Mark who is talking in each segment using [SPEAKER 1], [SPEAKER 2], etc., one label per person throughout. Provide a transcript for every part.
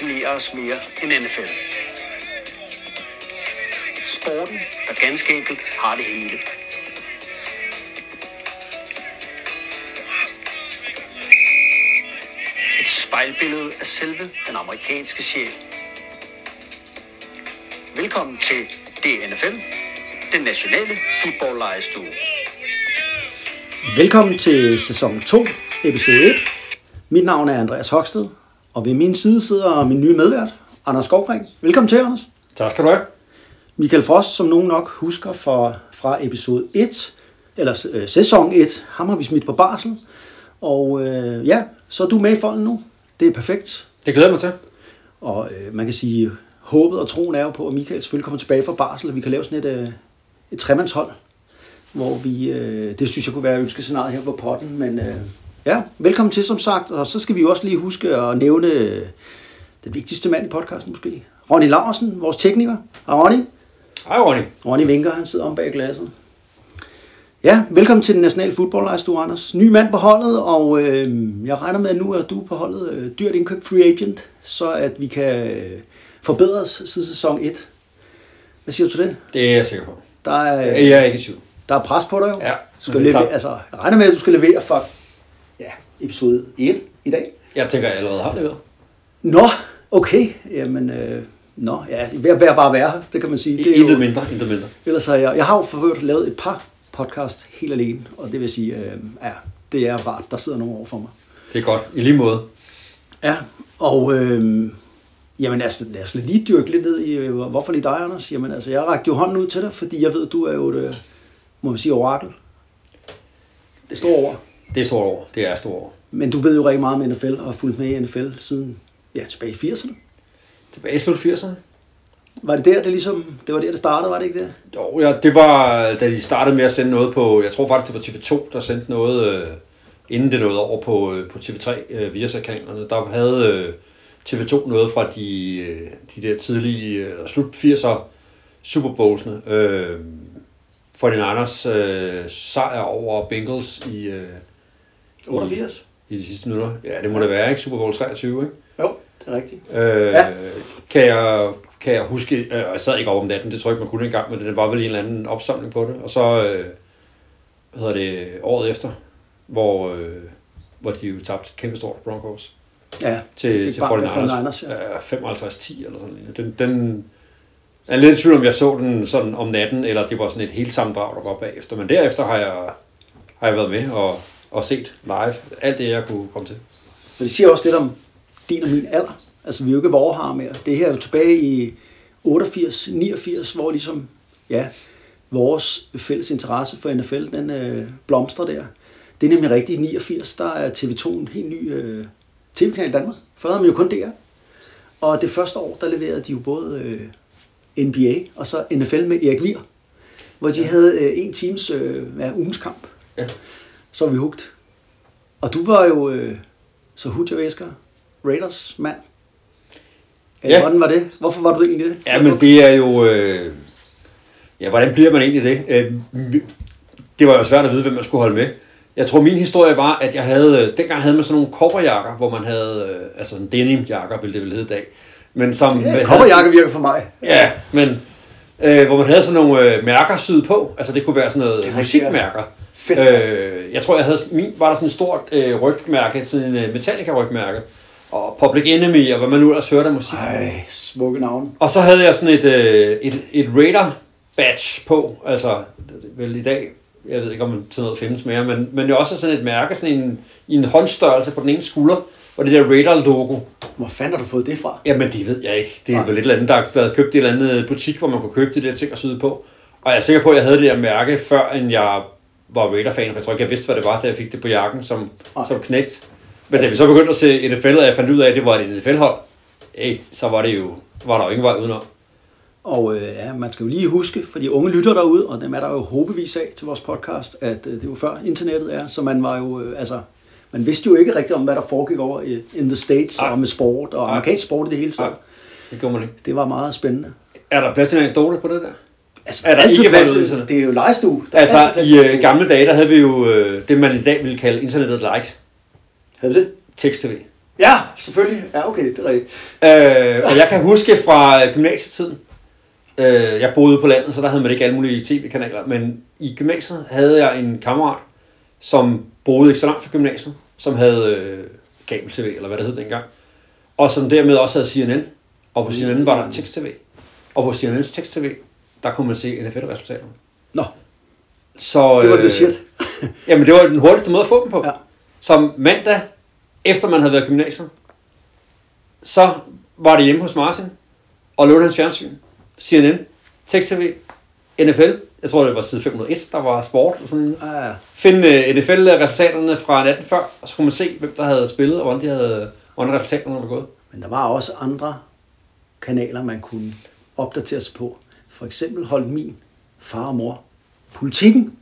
[SPEAKER 1] fascinerer os mere end NFL. Sporten, der ganske enkelt har det hele. Et spejlbillede af selve den amerikanske sjæl. Velkommen til DNFL, den nationale fodboldlejestue.
[SPEAKER 2] Velkommen til sæson 2, episode 1. Mit navn er Andreas Hoksted, og ved min side sidder min nye medvært, Anders Skovgren. Velkommen til, Anders.
[SPEAKER 3] Tak skal du have.
[SPEAKER 2] Michael Frost, som nogen nok husker fra, fra episode 1, eller øh, sæson 1, ham har vi smidt på barsel. Og øh, ja, så er du med i folden nu. Det er perfekt.
[SPEAKER 3] Det glæder mig til.
[SPEAKER 2] Og øh, man kan sige, håbet og troen er jo på, at Michael selvfølgelig kommer tilbage fra barsel, og vi kan lave sådan et, øh, et tremandshold, hvor vi, øh, det synes jeg kunne være ønskescenariet her på potten, men øh, ja, velkommen til som sagt, og så skal vi også lige huske at nævne øh, den vigtigste mand i podcasten måske, Ronny Larsen, vores tekniker. Hej Ronny.
[SPEAKER 3] Hej Ronny.
[SPEAKER 2] Ronny vinker, han sidder om bag glasset. Ja, velkommen til den nationale fodboldlejstue, Anders. Ny mand på holdet, og øh, jeg regner med, at nu er du på holdet øh, dyrt indkøbt free agent, så at vi kan øh, forbedre os siden sæson 1. Hvad siger du til det?
[SPEAKER 3] Det er jeg sikker på.
[SPEAKER 2] Der er,
[SPEAKER 3] Jeg er ikke i tvivl.
[SPEAKER 2] der er pres på dig jo.
[SPEAKER 3] Ja,
[SPEAKER 2] Du skal levere, altså, jeg regner med, at du skal levere for episode 1 i dag.
[SPEAKER 3] Jeg tænker, jeg allerede har leveret.
[SPEAKER 2] Nå, okay. Jamen, øh, nå, ja, ved at bare være her, det kan man sige. Det er
[SPEAKER 3] Intet
[SPEAKER 2] jo,
[SPEAKER 3] mindre, intet mindre.
[SPEAKER 2] ellers har jeg, jeg har jo for øvrigt lavet et par podcast helt alene, og det vil sige, øh, ja, det er rart, der sidder nogen over for mig.
[SPEAKER 3] Det er godt. I lige måde.
[SPEAKER 2] Ja, og øh, jamen altså, lad os lige dyrke lidt ned i, øh, hvorfor lige dig, Anders? Jamen altså, jeg rakte jo hånden ud til dig, fordi jeg ved, du er jo et, øh, må man sige, orakel. Det står over.
[SPEAKER 3] Det er stort år. Det er stort år.
[SPEAKER 2] Men du ved jo rigtig meget om NFL, og har fulgt med i NFL siden, ja, tilbage i 80'erne.
[SPEAKER 3] Tilbage i slut 80'erne.
[SPEAKER 2] Var det der, det ligesom, det var der, det startede, var det ikke det?
[SPEAKER 3] Jo, ja, det var, da de startede med at sende noget på, jeg tror faktisk, det var TV2, der sendte noget, øh, inden det nåede over på, øh, på TV3 øh, via kanalerne. Der havde øh, TV2 noget fra de, øh, de der tidlige, øh, slut 80'er Super Bowls'ene. Øh, for din Anders øh, sejr over Bengals i, øh,
[SPEAKER 2] 88?
[SPEAKER 3] i de sidste minutter. Ja, det må det være, ikke? Super Bowl 23, ikke?
[SPEAKER 2] Jo, det er rigtigt.
[SPEAKER 3] Øh,
[SPEAKER 2] Ja.
[SPEAKER 3] kan, jeg, kan jeg huske, øh, jeg sad ikke over om natten, det tror jeg ikke, man kunne engang, men det var vel en eller anden opsamling på det. Og så, øh, hvad hedder det, året efter, hvor, øh, hvor de jo tabte kæmpe stort Broncos
[SPEAKER 2] Ja,
[SPEAKER 3] til, til
[SPEAKER 2] bank af
[SPEAKER 3] 49ers.
[SPEAKER 2] 49ers, ja.
[SPEAKER 3] Ja, 55-10 eller sådan noget. Den, den, jeg er lidt i tvivl om, jeg så den sådan om natten, eller det var sådan et helt sammendrag, der var bagefter. Men derefter har jeg, har jeg været med og, og set live alt det, jeg kunne komme til.
[SPEAKER 2] Men det siger også lidt om din og min alder. Altså, vi er jo ikke vorhar mere. Det her er jo tilbage i 88, 89, hvor ligesom, ja, vores fælles interesse for NFL, den øh, blomstrer der. Det er nemlig rigtigt. I 89, der er TV2 en helt ny øh, tv-kanal i Danmark. Før havde man jo kun DR. Og det første år, der leverede de jo både øh, NBA og så NFL med Erik Vier, hvor de ja. havde øh, en times øh, ja, ugens kamp.
[SPEAKER 3] Ja.
[SPEAKER 2] Så var vi hugt. Og du var jo øh, så hudja væsker, Raiders mand. Eller
[SPEAKER 3] Ja.
[SPEAKER 2] hvordan var det? Hvorfor var du egentlig det?
[SPEAKER 3] Ja, men det er jo... Øh, ja, hvordan bliver man egentlig det? Øh, det var jo svært at vide, hvem man skulle holde med. Jeg tror, min historie var, at jeg havde... øh, Dengang havde man sådan nogle kopperjakker, hvor man havde... Øh, altså sådan denimjakker, vil det vel hedde i dag. Men som...
[SPEAKER 2] Ja, kopperjakke virker for mig.
[SPEAKER 3] Ja, men... Øh, hvor man havde sådan nogle øh, mærker syet på. Altså det kunne være sådan noget
[SPEAKER 2] er
[SPEAKER 3] musikmærker.
[SPEAKER 2] Fedt.
[SPEAKER 3] Øh, jeg tror, jeg havde, min var der sådan et stort øh, rygmærke, sådan en øh, Metallica-rygmærke. Og Public Enemy, og hvad man nu ellers hørte af musik.
[SPEAKER 2] Ej, smukke navn.
[SPEAKER 3] Og så havde jeg sådan et, øh, et, et Raider badge på, altså vel i dag, jeg ved ikke om sådan noget findes mere, men, men det er også sådan et mærke, sådan en, i en håndstørrelse på den ene skulder, og det der Raider logo.
[SPEAKER 2] Hvor fanden har du fået det fra?
[SPEAKER 3] Jamen det ved jeg ikke, det er
[SPEAKER 2] Nej.
[SPEAKER 3] vel et eller andet, der har været købt i et eller andet butik, hvor man kunne købe de der ting og syde på. Og jeg er sikker på, at jeg havde det der mærke, før end jeg var Raider-fan, for jeg tror ikke, jeg vidste, hvad det var, da jeg fik det på jakken som,
[SPEAKER 2] Nej.
[SPEAKER 3] som knægt. Men da vi så begyndte at se NFL, og jeg fandt ud af, at det var et NFL-hold, hey, så var det jo, var der jo ingen vej udenom.
[SPEAKER 2] Og øh, ja, man skal jo lige huske, for de unge lytter derude, og dem er der jo håbevis af til vores podcast, at øh, det var før internettet er, så man var jo, øh, altså, man vidste jo ikke rigtigt om, hvad der foregik over i in the States,
[SPEAKER 3] Nej.
[SPEAKER 2] og med sport, og
[SPEAKER 3] Nej.
[SPEAKER 2] amerikansk sport i det hele taget.
[SPEAKER 3] Nej. Det gjorde man ikke.
[SPEAKER 2] Det var meget spændende.
[SPEAKER 3] Er der plads til en anekdote på det der?
[SPEAKER 2] Altså,
[SPEAKER 3] Er der
[SPEAKER 2] altid
[SPEAKER 3] ikke
[SPEAKER 2] plads til- Det er jo lejestue. Der er
[SPEAKER 3] Altså, i øh, gamle dage, der havde vi jo øh, det, man i dag ville kalde internettet like.
[SPEAKER 2] Havde vi det?
[SPEAKER 3] Tekst-tv.
[SPEAKER 2] Ja, selvfølgelig. Ja, okay, det er rigtigt.
[SPEAKER 3] Øh, og jeg kan huske fra øh, gymnasietiden, øh, jeg boede på landet, så der havde man ikke alle mulige tv-kanaler, men i gymnasiet havde jeg en kammerat, som boede ikke så langt fra gymnasiet, som havde øh, kabel-tv, eller hvad det hed dengang, og som dermed også havde CNN, og på CNN var der tekst-tv, og på CNN's tekst-tv, der kunne man se NFL-resultaterne.
[SPEAKER 2] Nå,
[SPEAKER 3] Så,
[SPEAKER 2] det var
[SPEAKER 3] øh,
[SPEAKER 2] det shit.
[SPEAKER 3] Jamen, det var den hurtigste måde at få dem på.
[SPEAKER 2] Ja.
[SPEAKER 3] Så mandag, efter man havde været i gymnasiet, så var det hjemme hos Martin, og lånte hans fjernsyn, CNN, tekst-tv, NFL, jeg tror det var side 501, der var sport og sådan noget.
[SPEAKER 2] Ja, ja.
[SPEAKER 3] Finde øh, NFL-resultaterne fra natten før, og så kunne man se, hvem der havde spillet, og hvordan, de havde, hvordan resultaterne var gået.
[SPEAKER 2] Men der var også andre kanaler, man kunne opdatere sig på. For eksempel holdt min far og mor politikken.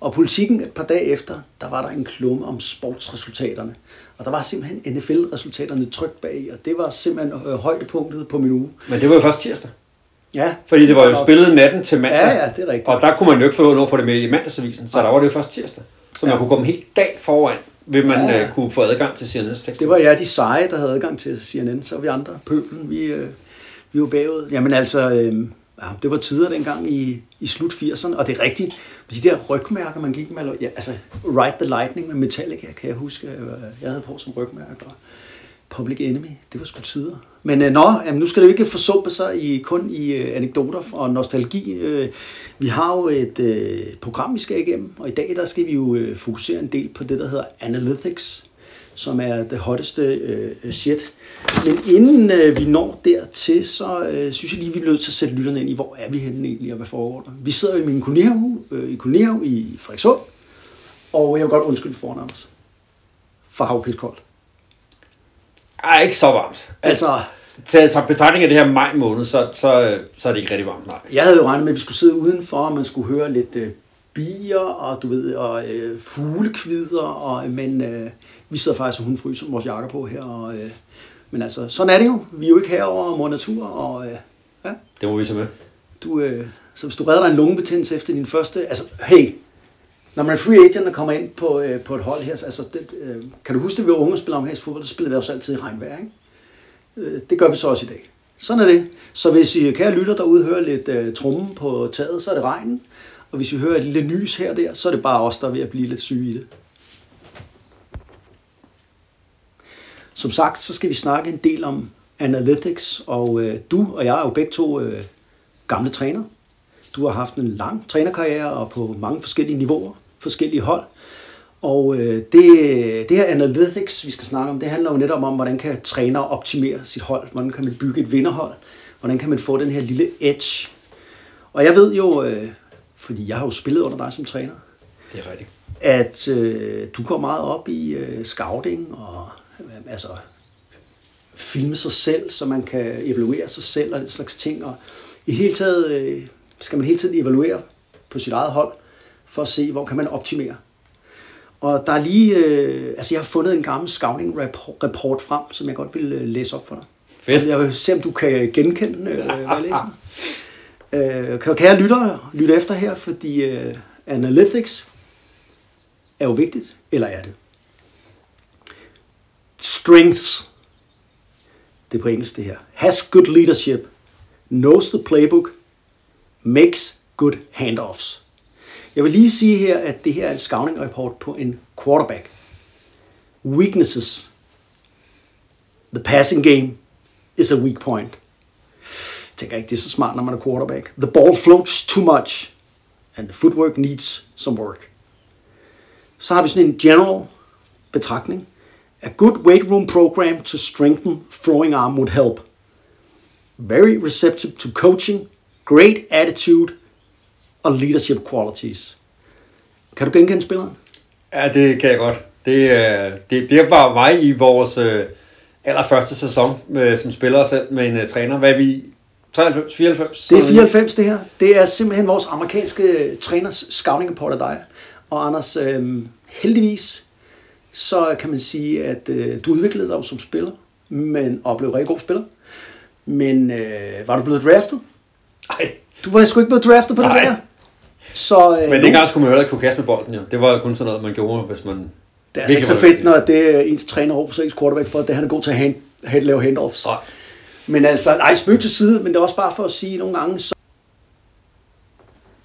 [SPEAKER 2] Og politikken et par dage efter, der var der en klumme om sportsresultaterne. Og der var simpelthen NFL-resultaterne trykt bag, og det var simpelthen øh, højdepunktet på min uge.
[SPEAKER 3] Men det var jo først tirsdag.
[SPEAKER 2] Ja,
[SPEAKER 3] Fordi det var jo spillet natten til mandag.
[SPEAKER 2] Ja, ja, det er rigtigt.
[SPEAKER 3] Og der kunne man jo ikke få noget for det med i mandagsavisen, så der var det jo først tirsdag. Så man
[SPEAKER 2] Ja.
[SPEAKER 3] kunne komme helt dag foran, vil man
[SPEAKER 2] Ja,
[SPEAKER 3] ja,
[SPEAKER 2] ja.
[SPEAKER 3] kunne få adgang til CNN's tekst.
[SPEAKER 2] Det var ja, de seje, der havde adgang til CNN, så vi andre, pøblen, vi, øh, vi var bagud. Jamen altså, øh, ja, det var tider dengang i, i slut 80'erne, og det er rigtigt, de der rygmærker, man gik med, ja, altså Ride the Lightning med Metallica, kan jeg huske, øh, jeg havde på som rygmærker. Public Enemy, det var sgu tider. Men øh, nå, jamen, nu skal det jo ikke forsumpe sig i, kun i øh, anekdoter og nostalgi. Øh, vi har jo et øh, program, vi skal igennem, og i dag der skal vi jo øh, fokusere en del på det, der hedder Analytics, som er det hotteste øh, shit. Men inden øh, vi når dertil, så øh, synes jeg lige, vi er nødt til at sætte lytterne ind i, hvor er vi henne egentlig, og hvad foregår der. Vi sidder jo i min kolonihave, øh, i kolonihave i Frederikshund, og jeg vil godt undskylde foran Anders. For havpiskoldt.
[SPEAKER 3] Ej, ikke så varmt.
[SPEAKER 2] Altså,
[SPEAKER 3] Taget tager betragtning af det her maj måned, så, så, så er det ikke rigtig varmt, nej.
[SPEAKER 2] Jeg havde jo regnet med, at vi skulle sidde udenfor, og man skulle høre lidt øh, bier, og du ved, og øh, fuglekvider, og, men øh, vi sidder faktisk og hun fryser vores jakker på her, og, øh, men altså, sådan er det jo. Vi er jo ikke herover mor natur, og øh, ja,
[SPEAKER 3] Det må vi se med.
[SPEAKER 2] du, øh, så hvis du redder dig en lungebetændelse efter din første, altså, hey, når man er free agent og kommer ind på, øh, på et hold her, så, altså, det, øh, kan du huske, at vi var unge og spillede amerikansk fodbold, så spillede vi også altid i regnvejr, ikke? Øh, det gør vi så også i dag. Sådan er det. Så hvis I, kære lytter derude, hører lidt øh, trummen på taget, så er det regnen. Og hvis vi hører et lille nys her og der, så er det bare os, der er ved at blive lidt syge i det. Som sagt, så skal vi snakke en del om analytics, og øh, du og jeg er jo begge to øh, gamle træner. Du har haft en lang trænerkarriere og på mange forskellige niveauer, forskellige hold. Og øh, det, det her analytics, vi skal snakke om, det handler jo netop om, hvordan kan træner optimere sit hold, hvordan kan man bygge et vinderhold, hvordan kan man få den her lille edge. Og jeg ved jo, øh, fordi jeg har jo spillet under dig som træner,
[SPEAKER 3] Det er rigtigt.
[SPEAKER 2] at øh, du går meget op i øh, scouting og øh, altså filme sig selv, så man kan evaluere sig selv og den slags ting. Og i hele taget øh, skal man hele tiden evaluere på sit eget hold, for at se, hvor kan man optimere. Og der er lige, øh, altså jeg har fundet en gammel scouting rapport frem, som jeg godt vil øh, læse op for dig.
[SPEAKER 3] Fedt.
[SPEAKER 2] Og Jeg vil se, om du kan genkende, øh, hvad jeg læser. Øh, kan, kan jeg lytte, lytte efter her, fordi øh, analytics er jo vigtigt, eller er det? Strengths. Det er på engelsk det her. Has good leadership. Knows the playbook. Makes good handoffs. Jeg vil lige sige her, at det her er en scouting report på en quarterback. Weaknesses. The passing game is a weak point. Jeg tænker ikke, det er så smart, når man er quarterback. The ball floats too much, and the footwork needs some work. Så har vi sådan en general betragtning. A good weight room program to strengthen throwing arm would help. Very receptive to coaching, great attitude og leadership qualities. Kan du genkende spilleren?
[SPEAKER 3] Ja, det kan jeg godt. Det, øh, det, det var mig i vores øh, allerførste sæson med, som spiller selv med en uh, træner. Hvad er vi? 93, 94?
[SPEAKER 2] Det er 94 det her. Det er simpelthen vores amerikanske træners scouting report af dig. Og Anders, øh, heldigvis, så kan man sige, at øh, du udviklede dig som spiller, men, og blev rigtig god spiller. Men øh, var du blevet draftet?
[SPEAKER 3] Ej,
[SPEAKER 2] Du var sgu ikke blevet draftet på
[SPEAKER 3] Nej.
[SPEAKER 2] det der. Så, øh,
[SPEAKER 3] men dengang skulle man jo heller ikke kunne kaste med bolden, jo. Det var jo kun sådan noget, man gjorde, hvis man
[SPEAKER 2] Det er altså ikke så fedt, når det er ens træner råber ens quarterback for, at han er god til at hand, hand, lave handoffs.
[SPEAKER 3] Nej.
[SPEAKER 2] Men altså, nej, spøg til side, men det er også bare for at sige nogle gange, så,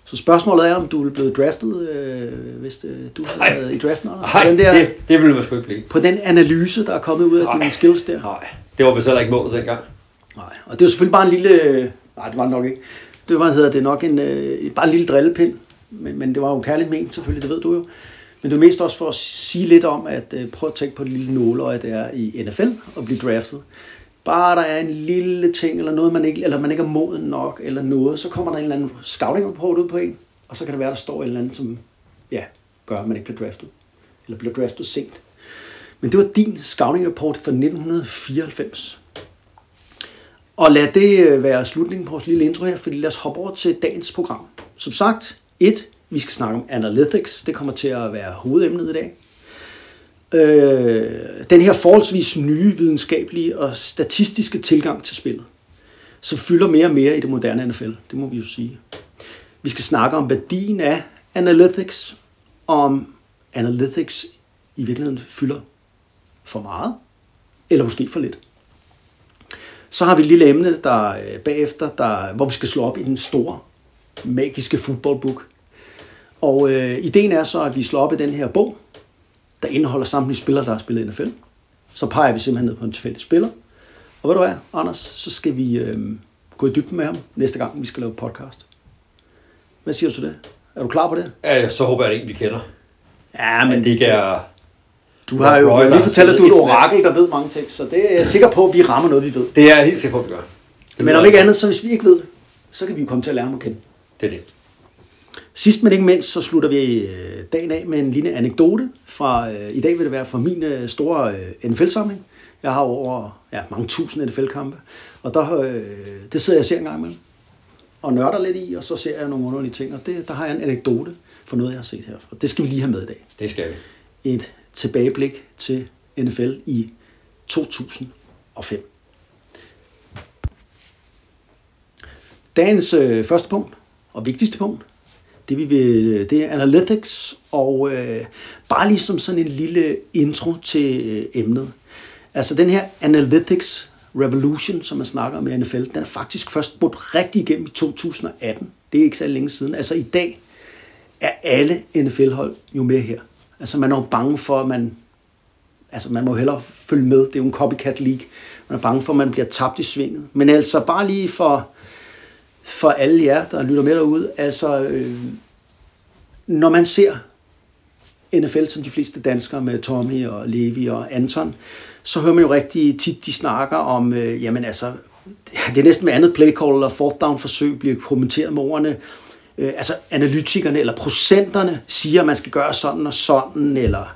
[SPEAKER 2] så spørgsmålet er, om du er blevet draftet, øh, hvis det, du har været i draften. Anders.
[SPEAKER 3] Nej,
[SPEAKER 2] den der,
[SPEAKER 3] det, det ville man sgu ikke blive.
[SPEAKER 2] på den analyse, der er kommet ud af
[SPEAKER 3] Nej.
[SPEAKER 2] dine skills der.
[SPEAKER 3] Nej, det var vist heller ikke målet dengang.
[SPEAKER 2] Nej, og det er jo selvfølgelig bare en lille... Nej, det var det nok ikke. Det var, hedder det nok en, øh, bare en lille drillepind. Men, men det var jo kærligt ment selvfølgelig, det ved du jo. Men det er mest også for at sige lidt om, at øh, prøv at tænke på det lille nåleøje, det er i NFL at blive draftet. Bare der er en lille ting, eller noget, man ikke, eller man ikke er moden nok, eller noget, så kommer der en eller anden scouting report ud på en, og så kan det være, der står et eller andet, som ja, gør, at man ikke bliver draftet. Eller bliver draftet sent. Men det var din scouting report fra 1994. Og lad det øh, være slutningen på vores lille intro her, fordi lad os hoppe over til dagens program. Som sagt, et, vi skal snakke om analytics. Det kommer til at være hovedemnet i dag. Øh, den her forholdsvis nye videnskabelige og statistiske tilgang til spillet, som fylder mere og mere i det moderne NFL. Det må vi jo sige. Vi skal snakke om værdien af analytics, og om analytics i virkeligheden fylder for meget, eller måske for lidt. Så har vi et lille emne der øh, bagefter, der, hvor vi skal slå op i den store, magiske footballbook. Og øh, ideen er så, at vi slår op i den her bog, der indeholder samtlige spillere, der har spillet i NFL. Så peger vi simpelthen ned på en tilfældig spiller. Og ved du hvad, Anders, så skal vi øh, gå i dybden med ham næste gang, vi skal lave podcast. Hvad siger du til det? Er du klar på det?
[SPEAKER 3] Ja, så håber jeg, at det er en, vi kender.
[SPEAKER 2] Ja,
[SPEAKER 3] Men det ikke er...
[SPEAKER 2] du har jo
[SPEAKER 3] Roy,
[SPEAKER 2] lige fortalt, at du er et orakel, der ved mange ting, så det er jeg sikker på, at vi rammer noget, vi ved.
[SPEAKER 3] Det er jeg helt sikker på, at vi gør. Det
[SPEAKER 2] Men om ikke andet, så hvis vi ikke ved det, så kan vi jo komme til at lære ham at kende.
[SPEAKER 3] Det er det.
[SPEAKER 2] Sidst men ikke mindst, så slutter vi øh, dagen af med en lille anekdote. Fra, øh, I dag vil det være fra min øh, store øh, NFL-samling. Jeg har over ja, mange tusind NFL-kampe, og der, øh, det sidder jeg og ser en gang imellem. Og nørder lidt i, og så ser jeg nogle underlige ting. Og det, der har jeg en anekdote for noget, jeg har set her. Og det skal vi lige have med i dag.
[SPEAKER 3] Det skal vi.
[SPEAKER 2] Et tilbageblik til NFL i 2005. Dagens øh, første punkt, og vigtigste punkt, det, vi vil, det er analytics, og øh, bare lige som sådan en lille intro til øh, emnet. Altså den her analytics revolution, som man snakker om i NFL, den er faktisk først brudt rigtig igennem i 2018. Det er ikke så længe siden. Altså i dag er alle NFL-hold jo med her. Altså man er jo bange for, at man altså man må hellere følge med. Det er jo en copycat league. Man er bange for, at man bliver tabt i svinget. Men altså bare lige for, for alle jer, der lytter med derude. Altså, øh, når man ser NFL som de fleste danskere med Tommy og Levi og Anton, så hører man jo rigtig tit, de snakker om, øh, jamen altså, det er næsten med andet play call eller fourth down forsøg bliver kommenteret med ordene, øh, altså analytikerne eller procenterne siger, at man skal gøre sådan og sådan, eller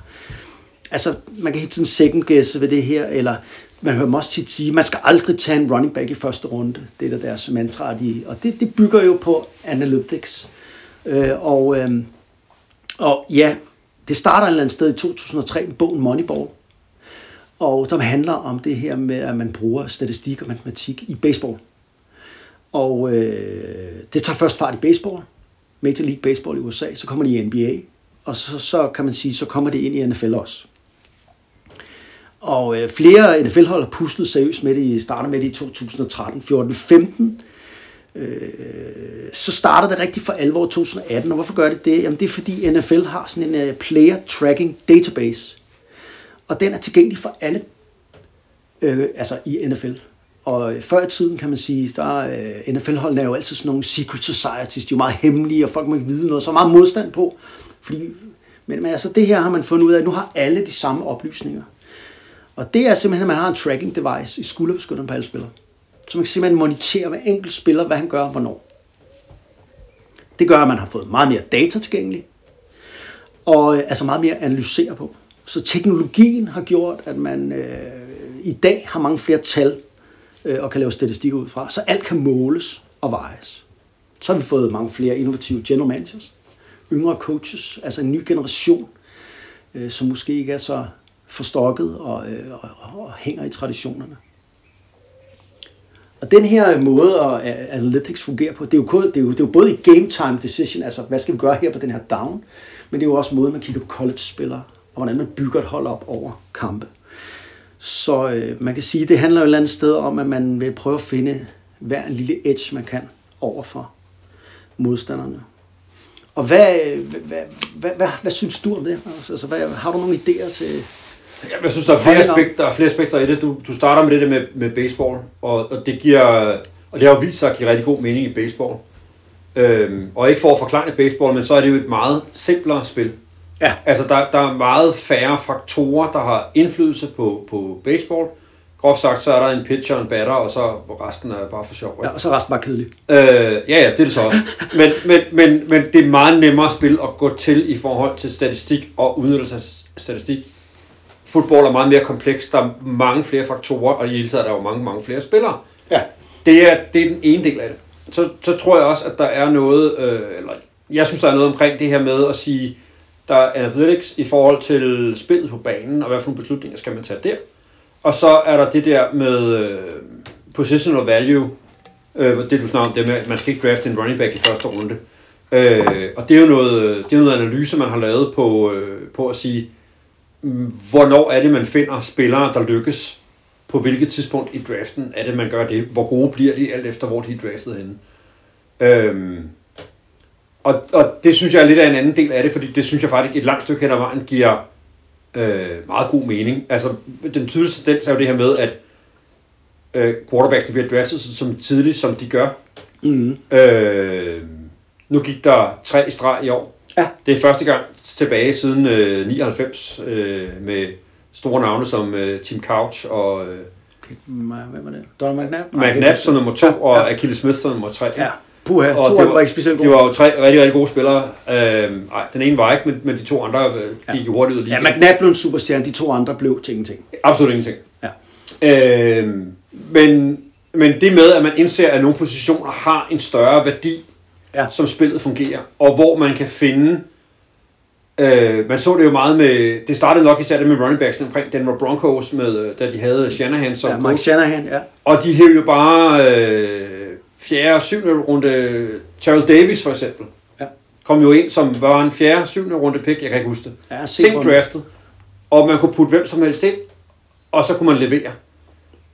[SPEAKER 2] altså, man kan hele tiden second guesse ved det her, eller man hører dem også tit sige, man skal aldrig tage en running back i første runde. Det er der deres mantra, de, og det, det bygger jo på analytics. Øh, og, øh, og ja, det starter et eller andet sted i 2003 med bogen Moneyball, og som handler om det her med, at man bruger statistik og matematik i baseball. Og øh, det tager først fart i baseball, Major League Baseball i USA, så kommer de i NBA, og så, så kan man sige, så kommer det ind i NFL også. Og øh, flere NFL-hold har puslet seriøst med det. I starter med det i 2013, 14, 15. Øh, så starter det rigtig for alvor i 2018. Og hvorfor gør det det? Jamen det er fordi NFL har sådan en øh, player tracking database. Og den er tilgængelig for alle øh, altså i NFL. Og før i tiden kan man sige, der øh, uh, NFL-holdene er jo altid sådan nogle secret societies, de er jo meget hemmelige, og folk må ikke vide noget, så er meget modstand på. Fordi, men, men altså det her har man fundet ud af, at nu har alle de samme oplysninger. Og det er simpelthen, at man har en tracking device i skulderbeskytteren på alle spillere. Så man kan simpelthen monitere hver enkelt spiller, hvad han gør og hvornår. Det gør, at man har fået meget mere data tilgængelig, og øh, altså meget mere at analysere på. Så teknologien har gjort, at man øh, i dag har mange flere tal øh, og kan lave statistik ud fra, så alt kan måles og vejes. Så har vi fået mange flere innovative general managers, yngre coaches, altså en ny generation, øh, som måske ikke er så forstokket og, øh, og, og hænger i traditionerne. Og den her måde, at øh, analytics fungerer på, det er, jo, kun, det, er jo, det er jo både i game time decision, altså hvad skal vi gøre her på den her down, men det er jo også måden, man kigger på college-spillere og hvordan man bygger et hold op over kampe. Så øh, man kan sige, at det handler jo et eller andet sted om, at man vil prøve at finde hver en lille edge, man kan over for modstanderne. Og hvad, hvad, hvad, hvad, hvad, hvad synes du om det? Altså, hvad, har du nogle idéer til...
[SPEAKER 3] Jeg synes, der er flere, aspekter, der er flere aspekter i det. Du, du starter med det der med, med baseball, og, og det giver, og det har jo vist sig at give rigtig god mening i baseball. Øhm, og ikke for at forklare det baseball, men så er det jo et meget simplere spil.
[SPEAKER 2] Ja.
[SPEAKER 3] Altså, der, der er meget færre faktorer, der har indflydelse på, på baseball. Groft sagt, så er der en pitcher og en batter, og så resten er bare for sjov. ikke?
[SPEAKER 2] Ja, og så er resten bare kedelig.
[SPEAKER 3] Øh, ja, ja, det er det så også. Men, men, men, men det er meget nemmere spil at gå til i forhold til statistik og udnyttelse af statistik. Fodbold er meget mere kompleks. Der er mange flere faktorer, og i hele taget er der jo mange, mange flere spillere.
[SPEAKER 2] Ja.
[SPEAKER 3] Det er, det er den ene del af det. Så, så tror jeg også, at der er noget, øh, eller jeg synes, der er noget omkring det her med at sige, der er analytics i forhold til spillet på banen, og hvad for nogle beslutninger skal man tage der. Og så er der det der med øh, positional value, øh, det du snakker om, det med, at man skal ikke drafte en running back i første runde. Øh, og det er jo noget, det er noget analyse, man har lavet på, øh, på at sige, hvornår er det, man finder spillere, der lykkes på hvilket tidspunkt i draften er det, man gør det. Hvor gode bliver de, alt efter hvor de er draftet henne. Øh, og, og det synes jeg er lidt af en anden del af det, fordi det synes jeg faktisk et langt stykke hen ad vejen giver øh, meget god mening. Altså, den tydeligste tendens er jo det her med, at øh, quarterbacks bliver draftet så- som tidligt, som de gør.
[SPEAKER 2] Mm.
[SPEAKER 3] Øh, nu gik der tre i streg i år.
[SPEAKER 2] Ja.
[SPEAKER 3] Det er første gang tilbage siden øh, 99 øh, med store navne som øh, Tim Couch og øh,
[SPEAKER 2] Okay, hvem var det? Donald McNabb?
[SPEAKER 3] McNabb som nummer to
[SPEAKER 2] Ja,
[SPEAKER 3] og
[SPEAKER 2] ja.
[SPEAKER 3] Achilles Smith som nummer tre.
[SPEAKER 2] Ja, puha,
[SPEAKER 3] Og
[SPEAKER 2] to
[SPEAKER 3] det var-
[SPEAKER 2] var ikke specielt gode.
[SPEAKER 3] var jo tre rigtig, rigtig gode spillere. Øh, ej, den ene var ikke, men, men de to andre øh, gik jo hurtigt ud af
[SPEAKER 2] Ja. McNabb blev en superstjerne, de to andre blev til ingenting.
[SPEAKER 3] Absolut ingenting.
[SPEAKER 2] Ja.
[SPEAKER 3] Øh, men, men det med, at man indser, at nogle positioner har en større værdi,
[SPEAKER 2] Ja.
[SPEAKER 3] som spillet fungerer, og hvor man kan finde... Øh, man så det jo meget med... Det startede nok især det med running backs omkring Denver Broncos, med, øh, da de havde Shanahan som
[SPEAKER 2] Ja, Mike
[SPEAKER 3] coach.
[SPEAKER 2] Shanahan, ja.
[SPEAKER 3] Og de hævde jo bare øh, 4. og 7. runde Terrell Davis for eksempel.
[SPEAKER 2] Ja.
[SPEAKER 3] Kom jo ind som var en 4. 7. runde pick, jeg kan ikke huske det.
[SPEAKER 2] Ja, se
[SPEAKER 3] Sent draftet. Og man kunne putte hvem som helst ind, og så kunne man levere.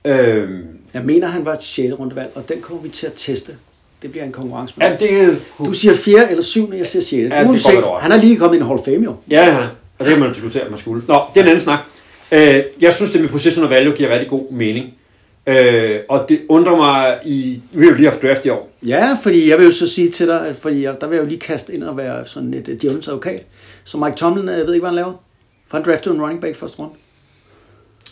[SPEAKER 3] Øhm,
[SPEAKER 2] Jeg mener, han var et 6. rundevalg, og den kommer vi til at teste. Det bliver en konkurrence med.
[SPEAKER 3] ja, det,
[SPEAKER 2] Du siger 4 eller 7, jeg siger 6.
[SPEAKER 3] Ja, det over.
[SPEAKER 2] Han er lige kommet ind i Hall of Fame, jo.
[SPEAKER 3] ja, ja, og det kan man diskutere, at man skulle. Nå, det er en anden snak. Øh, jeg synes, det med position og value giver rigtig god mening. Øh, og det undrer mig i... Vi har jo lige haft draft i år.
[SPEAKER 2] Ja, fordi jeg vil jo så sige til dig, fordi jeg, der vil jeg jo lige kaste ind og være sådan et uh, djævelens advokat. Så Mike Tomlin, øh, jeg ved ikke, hvad han laver. For han draftede en running back første runde.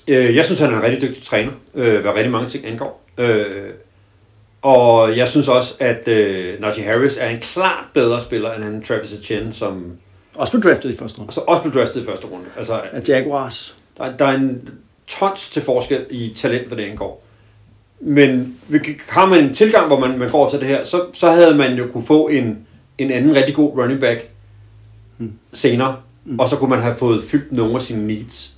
[SPEAKER 3] Øh, jeg synes, han er en rigtig dygtig træner, øh, hvad rigtig mange ting angår. Øh, og jeg synes også, at øh, Najee Harris er en klart bedre spiller end han Travis Etienne, som
[SPEAKER 2] Også blev draftet i første runde.
[SPEAKER 3] så også blev draftet i første runde. Altså,
[SPEAKER 2] Af Jaguars.
[SPEAKER 3] der, der er en tons til forskel i talent, hvad det angår. Men har man en tilgang, hvor man, man går til det her, så, så havde man jo kunne få en, en anden rigtig god running back senere, mm. og så kunne man have fået fyldt nogle af sine needs.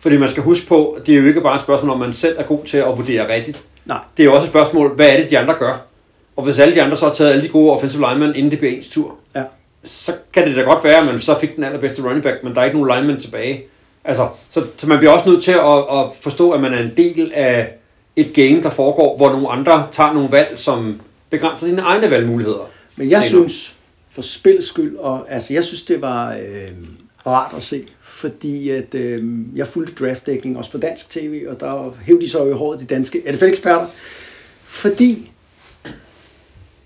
[SPEAKER 3] Fordi man skal huske på, det er jo ikke bare et spørgsmål, om man selv er god til at vurdere rigtigt.
[SPEAKER 2] Nej.
[SPEAKER 3] Det er jo også et spørgsmål, hvad er det, de andre gør? Og hvis alle de andre så har taget alle de gode offensive linemen, inden det bliver ens tur,
[SPEAKER 2] Ja.
[SPEAKER 3] så kan det da godt være, at man så fik den allerbedste running back, men der er ikke nogen linemen tilbage. Altså, så, så man bliver også nødt til at, at forstå, at man er en del af et game, der foregår, hvor nogle andre tager nogle valg, som begrænser dine egne valgmuligheder.
[SPEAKER 2] Men jeg
[SPEAKER 3] senere.
[SPEAKER 2] synes, for spillets skyld, og altså jeg synes, det var øh, rart at se, fordi at, øh, jeg fulgte draftdækning også på dansk tv, og der hævde de så jo i håret de danske NFL-eksperter, fordi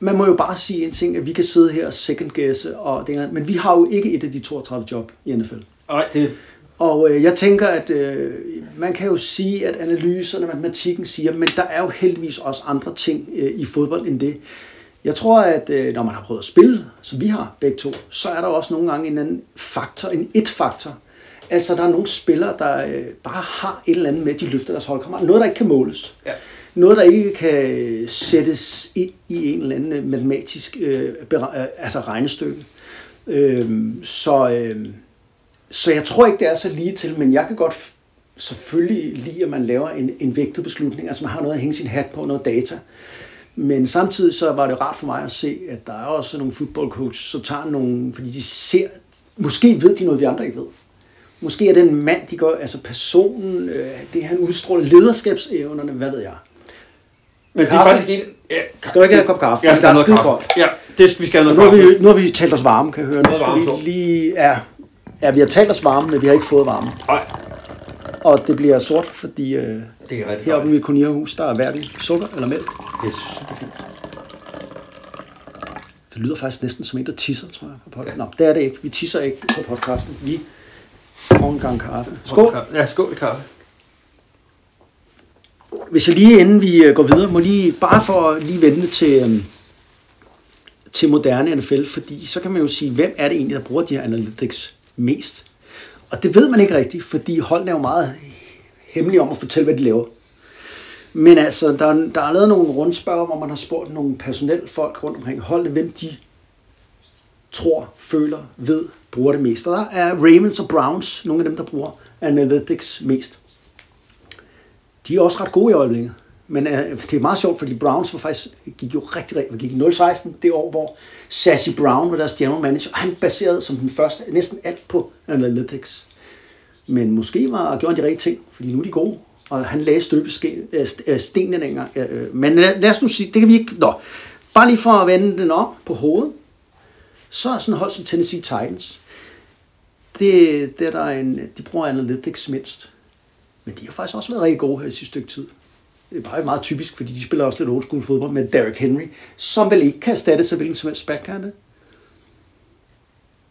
[SPEAKER 2] man må jo bare sige en ting, at vi kan sidde her og second guesse, og det, men vi har jo ikke et af de 32 job i NFL.
[SPEAKER 3] Nej, det,
[SPEAKER 2] Og øh, jeg tænker, at øh, man kan jo sige, at analyserne, matematikken siger, men der er jo heldigvis også andre ting øh, i fodbold end det. Jeg tror, at øh, når man har prøvet at spille, som vi har begge to, så er der også nogle gange en anden faktor, en et-faktor. Altså, der er nogle spillere, der øh, bare har et eller andet med, de løfter deres holdkammerat. Noget, der ikke kan måles.
[SPEAKER 3] Ja.
[SPEAKER 2] Noget, der ikke kan sættes ind i en eller anden matematisk øh, øh, altså regnestykke. Øh, så... Øh, så jeg tror ikke, det er så lige til, men jeg kan godt selvfølgelig lide, at man laver en, en vægtet beslutning, altså man har noget at hænge sin hat på, noget data. Men samtidig så var det rart for mig at se, at der er også nogle football coaches, så tager nogle, fordi de ser, måske ved de noget, vi andre ikke ved. Måske er den mand, de går, altså personen, øh, det han udstråler, lederskabsevnerne, hvad ved jeg.
[SPEAKER 3] Men det er
[SPEAKER 2] Kaffe?
[SPEAKER 3] faktisk ikke... Ja,
[SPEAKER 2] Skal du ikke have en kop kaffe?
[SPEAKER 3] jeg
[SPEAKER 2] Fordi der
[SPEAKER 3] skal
[SPEAKER 2] er skide
[SPEAKER 3] kaffe. Ja, det skal vi skal have
[SPEAKER 2] Og
[SPEAKER 3] noget
[SPEAKER 2] nu har,
[SPEAKER 3] kaffe.
[SPEAKER 2] vi, nu har vi talt os varme, kan jeg høre.
[SPEAKER 3] Noget
[SPEAKER 2] skal
[SPEAKER 3] varme
[SPEAKER 2] lige... Ja, ja, vi har talt os varme, men vi har ikke fået varme.
[SPEAKER 3] Nej,
[SPEAKER 2] Og det bliver sort, fordi øh,
[SPEAKER 3] det er
[SPEAKER 2] heroppe i mit kolonierhus, der er hverken sukker eller mælk.
[SPEAKER 3] Det er super fint.
[SPEAKER 2] Det lyder faktisk næsten som en, der tisser, tror jeg, på podcasten. Nå, det er det ikke. Vi tisser ikke på podcasten. Vi får en gang kaffe. Skål.
[SPEAKER 3] Ja, skål kaffe.
[SPEAKER 2] Hvis jeg lige inden vi øh, går videre, må lige, bare for at lige vente til, øhm, til moderne NFL, fordi så kan man jo sige, hvem er det egentlig, der bruger de her analytics mest? Og det ved man ikke rigtigt, fordi holdene er jo meget hemmelige om at fortælle, hvad de laver. Men altså, der, der er lavet nogle rundspørger, hvor man har spurgt nogle personel folk rundt omkring holdene, hvem de tror, føler, ved, bruger det mest. Og der er Ravens og Browns, nogle af dem, der bruger analytics mest. De er også ret gode i øjeblikket. Men øh, det er meget sjovt, fordi Browns var faktisk, gik jo rigtig, rigtig, gik 0-16 det år, hvor Sassy Brown var deres general manager, og han baserede som den første næsten alt på analytics. Men måske var, gjorde han de rigtige ting, fordi nu er de gode, og han lagde støbestenene øh, øh, dengang. Øh, men lad, lad os nu sige, det kan vi ikke... Nå, bare lige for at vende den om på hovedet, så er sådan et hold som Tennessee Titans, det, det er der en, de bruger analytics mindst. Men de har faktisk også været rigtig gode her i sidste stykke tid. Det er bare meget typisk, fordi de spiller også lidt old school fodbold med Derrick Henry, som vel ikke kan erstatte sig hvilken som helst back, kan det?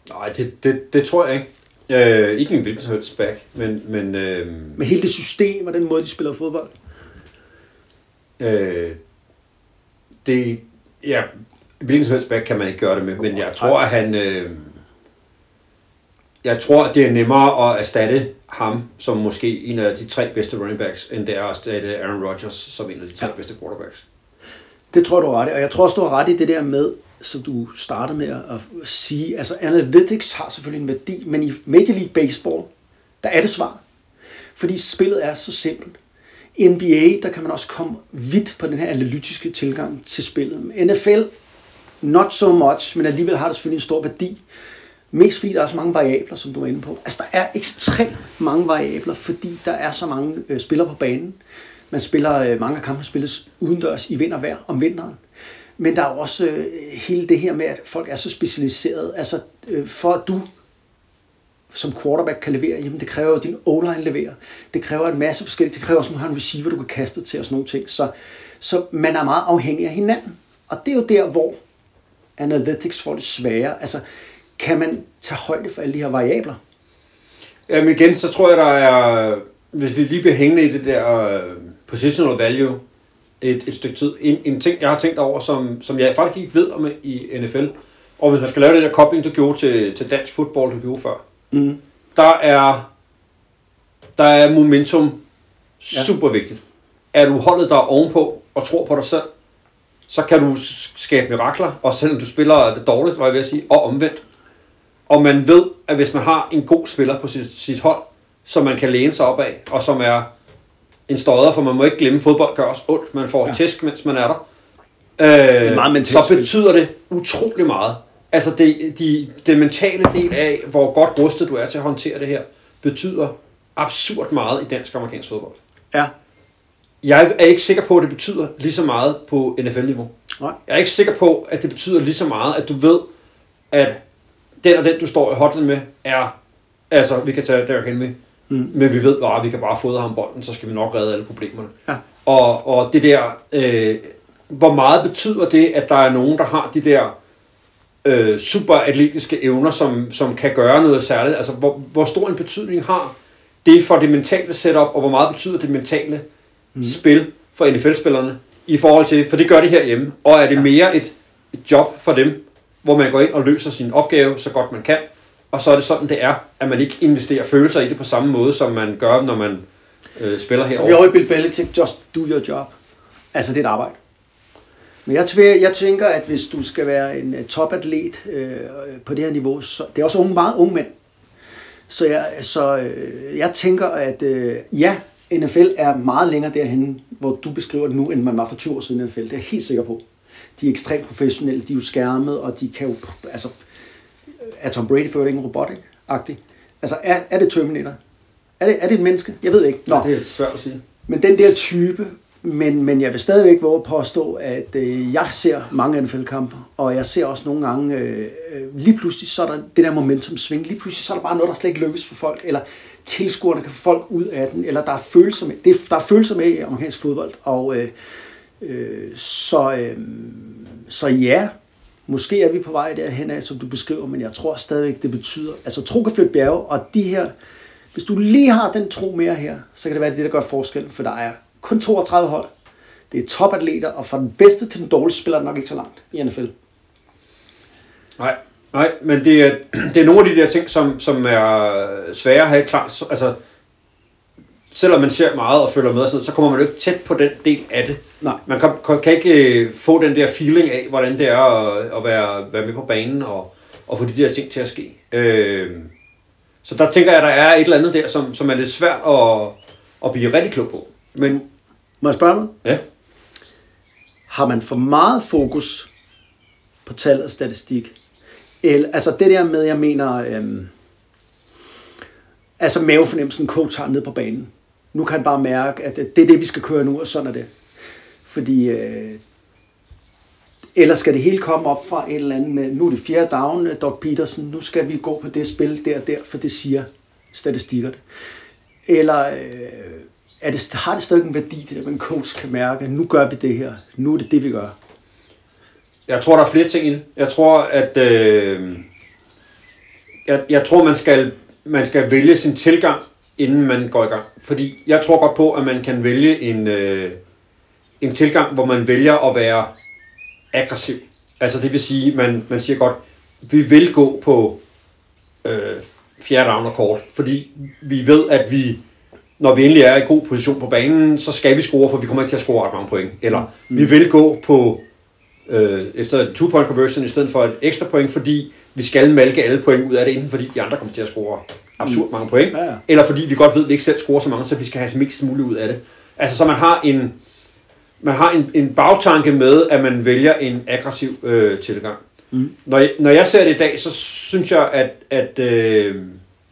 [SPEAKER 3] Nej, det, det, det tror jeg ikke. Øh, ikke en hvilken som helst back, men, men øh,
[SPEAKER 2] Med hele det system og den måde, de spiller fodbold.
[SPEAKER 3] øh, det, ja, hvilken som helst back kan man ikke gøre det med, men jeg tror, at han, øh, jeg tror, det er nemmere at erstatte ham som måske en af de tre bedste running backs, end det er at erstatte Aaron Rodgers som en af de tre
[SPEAKER 2] Ja.
[SPEAKER 3] bedste quarterbacks.
[SPEAKER 2] Det tror du har ret i. Og jeg tror også, du har ret i det der med, som du startede med at sige, altså analytics har selvfølgelig en værdi, men i Major League Baseball, der er det svar. Fordi spillet er så simpelt. I NBA, der kan man også komme vidt på den her analytiske tilgang til spillet. NFL, not so much, men alligevel har det selvfølgelig en stor værdi. Mest fordi der er så mange variabler, som du var inde på. Altså, der er ekstremt mange variabler, fordi der er så mange øh, spillere på banen. Man spiller, øh, mange af kampene spilles udendørs i vind og vejr om vinteren. Men der er også øh, hele det her med, at folk er så specialiseret. Altså, øh, for at du som quarterback kan levere, jamen det kræver jo, at din O-line leverer. Det kræver en masse forskellige, det kræver også, at du har en receiver, du kan kaste til og sådan nogle ting. Så, så man er meget afhængig af hinanden. Og det er jo der, hvor analytics får det sværere. Altså, kan man tage højde for alle de her variabler?
[SPEAKER 3] Jamen igen, så tror jeg, der er, hvis vi lige bliver hængende i det der uh, positional value et, et stykke tid, en, en ting, jeg har tænkt over, som, som jeg faktisk ikke ved om i NFL, og hvis man skal lave det der kobling, du gjorde til, til dansk fodbold, du gjorde før,
[SPEAKER 2] Mm.
[SPEAKER 3] der er, der er momentum
[SPEAKER 2] Ja.
[SPEAKER 3] super vigtigt. Er du holdet der ovenpå og tror på dig selv, så kan du skabe mirakler, og selvom du spiller det dårligt, var jeg ved at sige, og omvendt. Og man ved, at hvis man har en god spiller på sit, sit hold, som man kan læne sig op af, og som er en støder, for man må ikke glemme, at fodbold gør også ondt. Man får
[SPEAKER 2] Ja.
[SPEAKER 3] tæsk, mens man er der. Øh,
[SPEAKER 2] er meget
[SPEAKER 3] så betyder det utrolig meget. Altså det, de, det mentale del af, hvor godt rustet du er til at håndtere det her, betyder absurd meget i dansk og amerikansk fodbold.
[SPEAKER 2] Ja.
[SPEAKER 3] Jeg er ikke sikker på, at det betyder lige så meget på NFL-niveau.
[SPEAKER 2] Nej.
[SPEAKER 3] Jeg er ikke sikker på, at det betyder lige så meget, at du ved, at den og den, du står i hotline med, er... Altså, vi kan tage Derrick Henry, mm. men vi ved bare, at vi kan bare fodre ham bolden, så skal vi nok redde alle problemerne.
[SPEAKER 2] Ja.
[SPEAKER 3] Og, og det der... Øh, hvor meget betyder det, at der er nogen, der har de der øh, superatletiske evner, som, som kan gøre noget særligt? Altså, hvor, hvor stor en betydning har det for det mentale setup, og hvor meget betyder det mentale mm. spil for NFL-spillerne i forhold til, for det gør det herhjemme, og er det ja. mere et, et job for dem, hvor man går ind og løser sin opgave så godt man kan, og så er det sådan, det er, at man ikke investerer følelser i det på samme måde, som man gør, når man øh, spiller
[SPEAKER 2] Så vi er
[SPEAKER 3] herovre.
[SPEAKER 2] over i Bill Belichick, just do your job. Altså, det er et arbejde. Men jeg, tvær, jeg tænker, at hvis du skal være en øh, topatlet øh, på det her niveau, så det er også unge, meget unge mænd. Så jeg, så, øh, jeg tænker, at øh, ja, NFL er meget længere derhen, hvor du beskriver det nu, end man var for 20 år siden i NFL. Det er jeg helt sikker på. De er ekstremt professionelle, de er jo skærmet, og de kan jo, altså, er Tom Brady for ikke en robot, ikke? Agtig. Altså, er, er det Terminator? Er det, er det et menneske? Jeg ved ikke. Nå.
[SPEAKER 3] Ja, det er svært at sige.
[SPEAKER 2] Men den der type, men, men jeg vil stadigvæk våge at påstå, at øh, jeg ser mange NFL-kampe, og jeg ser også nogle gange, øh, øh, lige pludselig så er der det der momentum sving, lige pludselig så er der bare noget, der slet ikke lykkes for folk, eller tilskuerne kan få folk ud af den, eller der er følelser med, det, der er følelser med i amerikansk fodbold, og øh, øh, så, øh, så ja, måske er vi på vej derhen af, som du beskriver, men jeg tror stadigvæk, det betyder, altså tro kan flytte bjerge, og de her, hvis du lige har den tro mere her, så kan det være det, der gør forskel, for der er kun 32 hold. Det er topatleter, og fra den bedste til den dårligste spiller nok ikke så langt i NFL.
[SPEAKER 3] Nej, nej, men det er, det er nogle af de der ting, som, som er svære at have klart. Altså, selvom man ser meget og følger med, og sådan noget, så kommer man jo ikke tæt på den del af det.
[SPEAKER 2] Nej.
[SPEAKER 3] Man kan, kan, ikke øh, få den der feeling af, hvordan det er at, at være, være med på banen og, og få de der ting til at ske. Øh, så der tænker jeg, at der er et eller andet der, som, som er lidt svært at, at blive rigtig klog på. Men
[SPEAKER 2] Må jeg spørge noget?
[SPEAKER 3] ja,
[SPEAKER 2] Har man for meget fokus på tal og statistik? Eller, altså det der med, jeg mener, øhm, altså mavefornemmelsen, coach har ned på banen. Nu kan han bare mærke, at det er det, vi skal køre nu, og sådan er det. Fordi, øh, eller skal det hele komme op fra et eller andet med, nu er det fjerde down, øh, Doc Peterson, nu skal vi gå på det spil der og der, for det siger statistikkerne. Eller øh, er det, har det stadig en værdi, det der, at en coach kan mærke, at nu gør vi det her, nu er det det, vi gør.
[SPEAKER 3] Jeg tror, der er flere ting i det. Jeg tror, at øh, jeg, jeg tror, man skal, man skal vælge sin tilgang, inden man går i gang. Fordi jeg tror godt på, at man kan vælge en, øh, en tilgang, hvor man vælger at være aggressiv. Altså det vil sige, man, man siger godt, vi vil gå på øh, fjerde down og kort, fordi vi ved, at vi, når vi endelig er i god position på banen, så skal vi score, for vi kommer ikke til at score ret mange point. Eller mm. vi vil gå på øh, efter en two-point conversion i stedet for et ekstra point, fordi vi skal malke alle point ud af det, enten fordi de andre kommer til at score absurd mange point,
[SPEAKER 2] Ja, ja.
[SPEAKER 3] eller fordi vi godt ved, at vi ikke selv scorer så mange, så vi skal have mest muligt ud af det. Altså så man har en, man har en, en bagtanke med, at man vælger en aggressiv øh, tilgang. Mm. Når, jeg, når jeg ser det i dag, så synes jeg, at, at øh,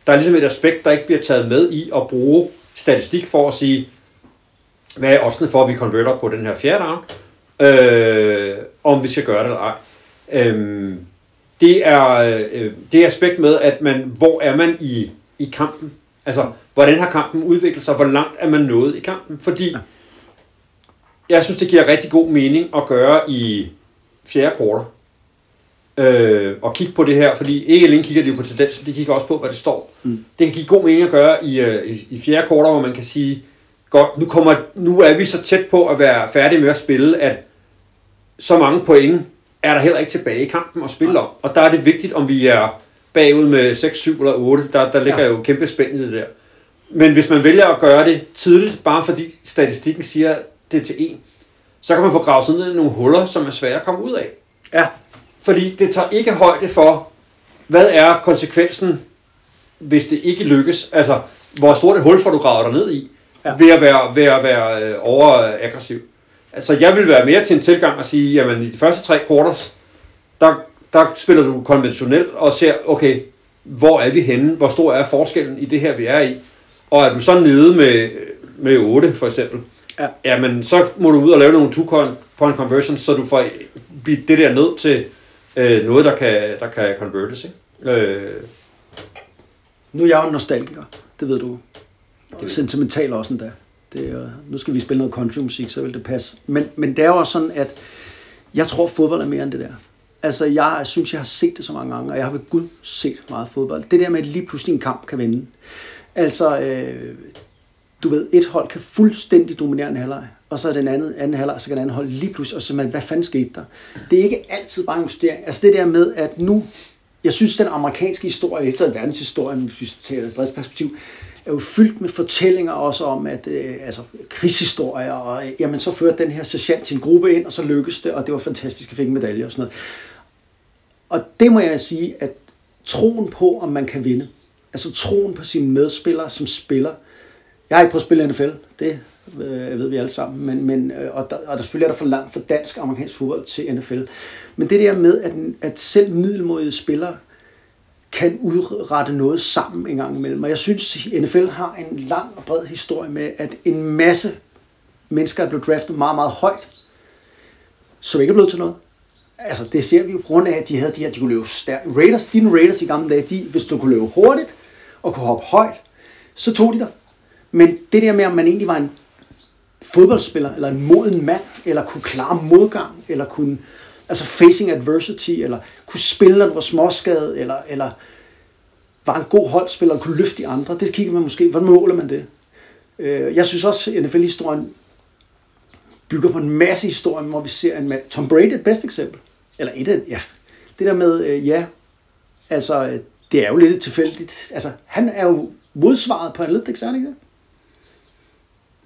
[SPEAKER 3] der er ligesom et aspekt, der ikke bliver taget med i at bruge statistik for at sige, hvad er oddsene for, at vi konverter på den her fjerde down, øh, om vi skal gøre det eller ej. Øhm, det er øh, det aspekt med, at man, hvor er man i, i kampen? Altså, hvordan har kampen udviklet sig? Hvor langt er man nået i kampen? Fordi ja. jeg synes, det giver rigtig god mening at gøre i fjerde kvartal. Øh, og kigge på det her, fordi ikke alene kigger de jo på tendenser, de kigger også på, hvad det står. Mm. Det kan give god mening at gøre i, øh, i, i fjerde kvartal, hvor man kan sige, godt, nu, kommer, nu er vi så tæt på at være færdige med at spille, at så mange point er der heller ikke tilbage i kampen at spille om. Og der er det vigtigt, om vi er bagud med 6, 7 eller 8. Der, der ligger ja. jo kæmpe spænd i det der. Men hvis man vælger at gøre det tidligt, bare fordi statistikken siger, at det er til 1, så kan man få gravet sig ned i nogle huller, som er svære at komme ud af.
[SPEAKER 2] Ja,
[SPEAKER 3] Fordi det tager ikke højde for, hvad er konsekvensen, hvis det ikke lykkes. Altså, hvor stort et hul får du gravet dig ned i,
[SPEAKER 2] ja.
[SPEAKER 3] ved at være, ved at være øh, overaggressiv. Altså, jeg vil være mere til en tilgang at sige, jamen i de første tre quarters, der, der spiller du konventionelt og ser, okay, hvor er vi henne? Hvor stor er forskellen i det her, vi er i? Og er du så nede med, med 8 for eksempel,
[SPEAKER 2] Ja.
[SPEAKER 3] jamen så må du ud og lave nogle two-point conversions, så du får blivet det der ned til øh, noget, der kan, der kan convertes. Ikke? Øh,
[SPEAKER 2] nu er jeg jo en nostalgiker, det ved du. Og
[SPEAKER 3] ved
[SPEAKER 2] sentimental også endda. Det er, nu skal vi spille noget countrymusik, så vil det passe. Men, men det er jo også sådan, at jeg tror, fodbold er mere end det der. Altså, jeg synes, jeg har set det så mange gange, og jeg har ved Gud set meget fodbold. Det der med, at lige pludselig en kamp kan vinde. Altså, øh, du ved, et hold kan fuldstændig dominere en halvleg, og så er den anden, anden halvleg, så kan den anden hold lige pludselig, og så man, hvad fanden skete der? Det er ikke altid bare en justering. Altså det der med, at nu, jeg synes, den amerikanske historie, eller verdenshistorien, hvis vi tager et bredt perspektiv, er jo fyldt med fortællinger også om, at øh, altså, krigshistorier, og øh, jamen, så førte den her sergeant sin gruppe ind, og så lykkedes det, og det var fantastisk, at fik en medalje og sådan noget. Og det må jeg sige, at troen på, om man kan vinde, altså troen på sine medspillere som spiller, jeg har ikke prøvet at spille NFL, det øh, ved vi alle sammen, men, men, øh, og, der, og der selvfølgelig er der for langt fra dansk og amerikansk fodbold til NFL. Men det der med, at, at selv middelmodige spillere kan udrette noget sammen en gang imellem. Og jeg synes, NFL har en lang og bred historie med, at en masse mennesker er blevet draftet meget, meget højt, som ikke er blevet til noget. Altså, det ser vi jo på grund af, at de havde de her, de kunne løbe stærkt. Raiders, dine Raiders i gamle dage, de, hvis du kunne løbe hurtigt og kunne hoppe højt, så tog de dig. Men det der med, om man egentlig var en fodboldspiller, eller en moden mand, eller kunne klare modgang, eller kunne, altså facing adversity, eller kunne spille, når du var småskadet, eller, eller var en god holdspiller, og kunne løfte de andre. Det kigger man måske, hvordan måler man det? Øh, jeg synes også, at NFL-historien bygger på en masse historier, hvor vi ser en mand. Tom Brady er et bedste eksempel. Eller et af, ja. Det der med, øh, ja, altså, det er jo lidt tilfældigt. Altså, han er jo modsvaret på Analytics, er ikke det?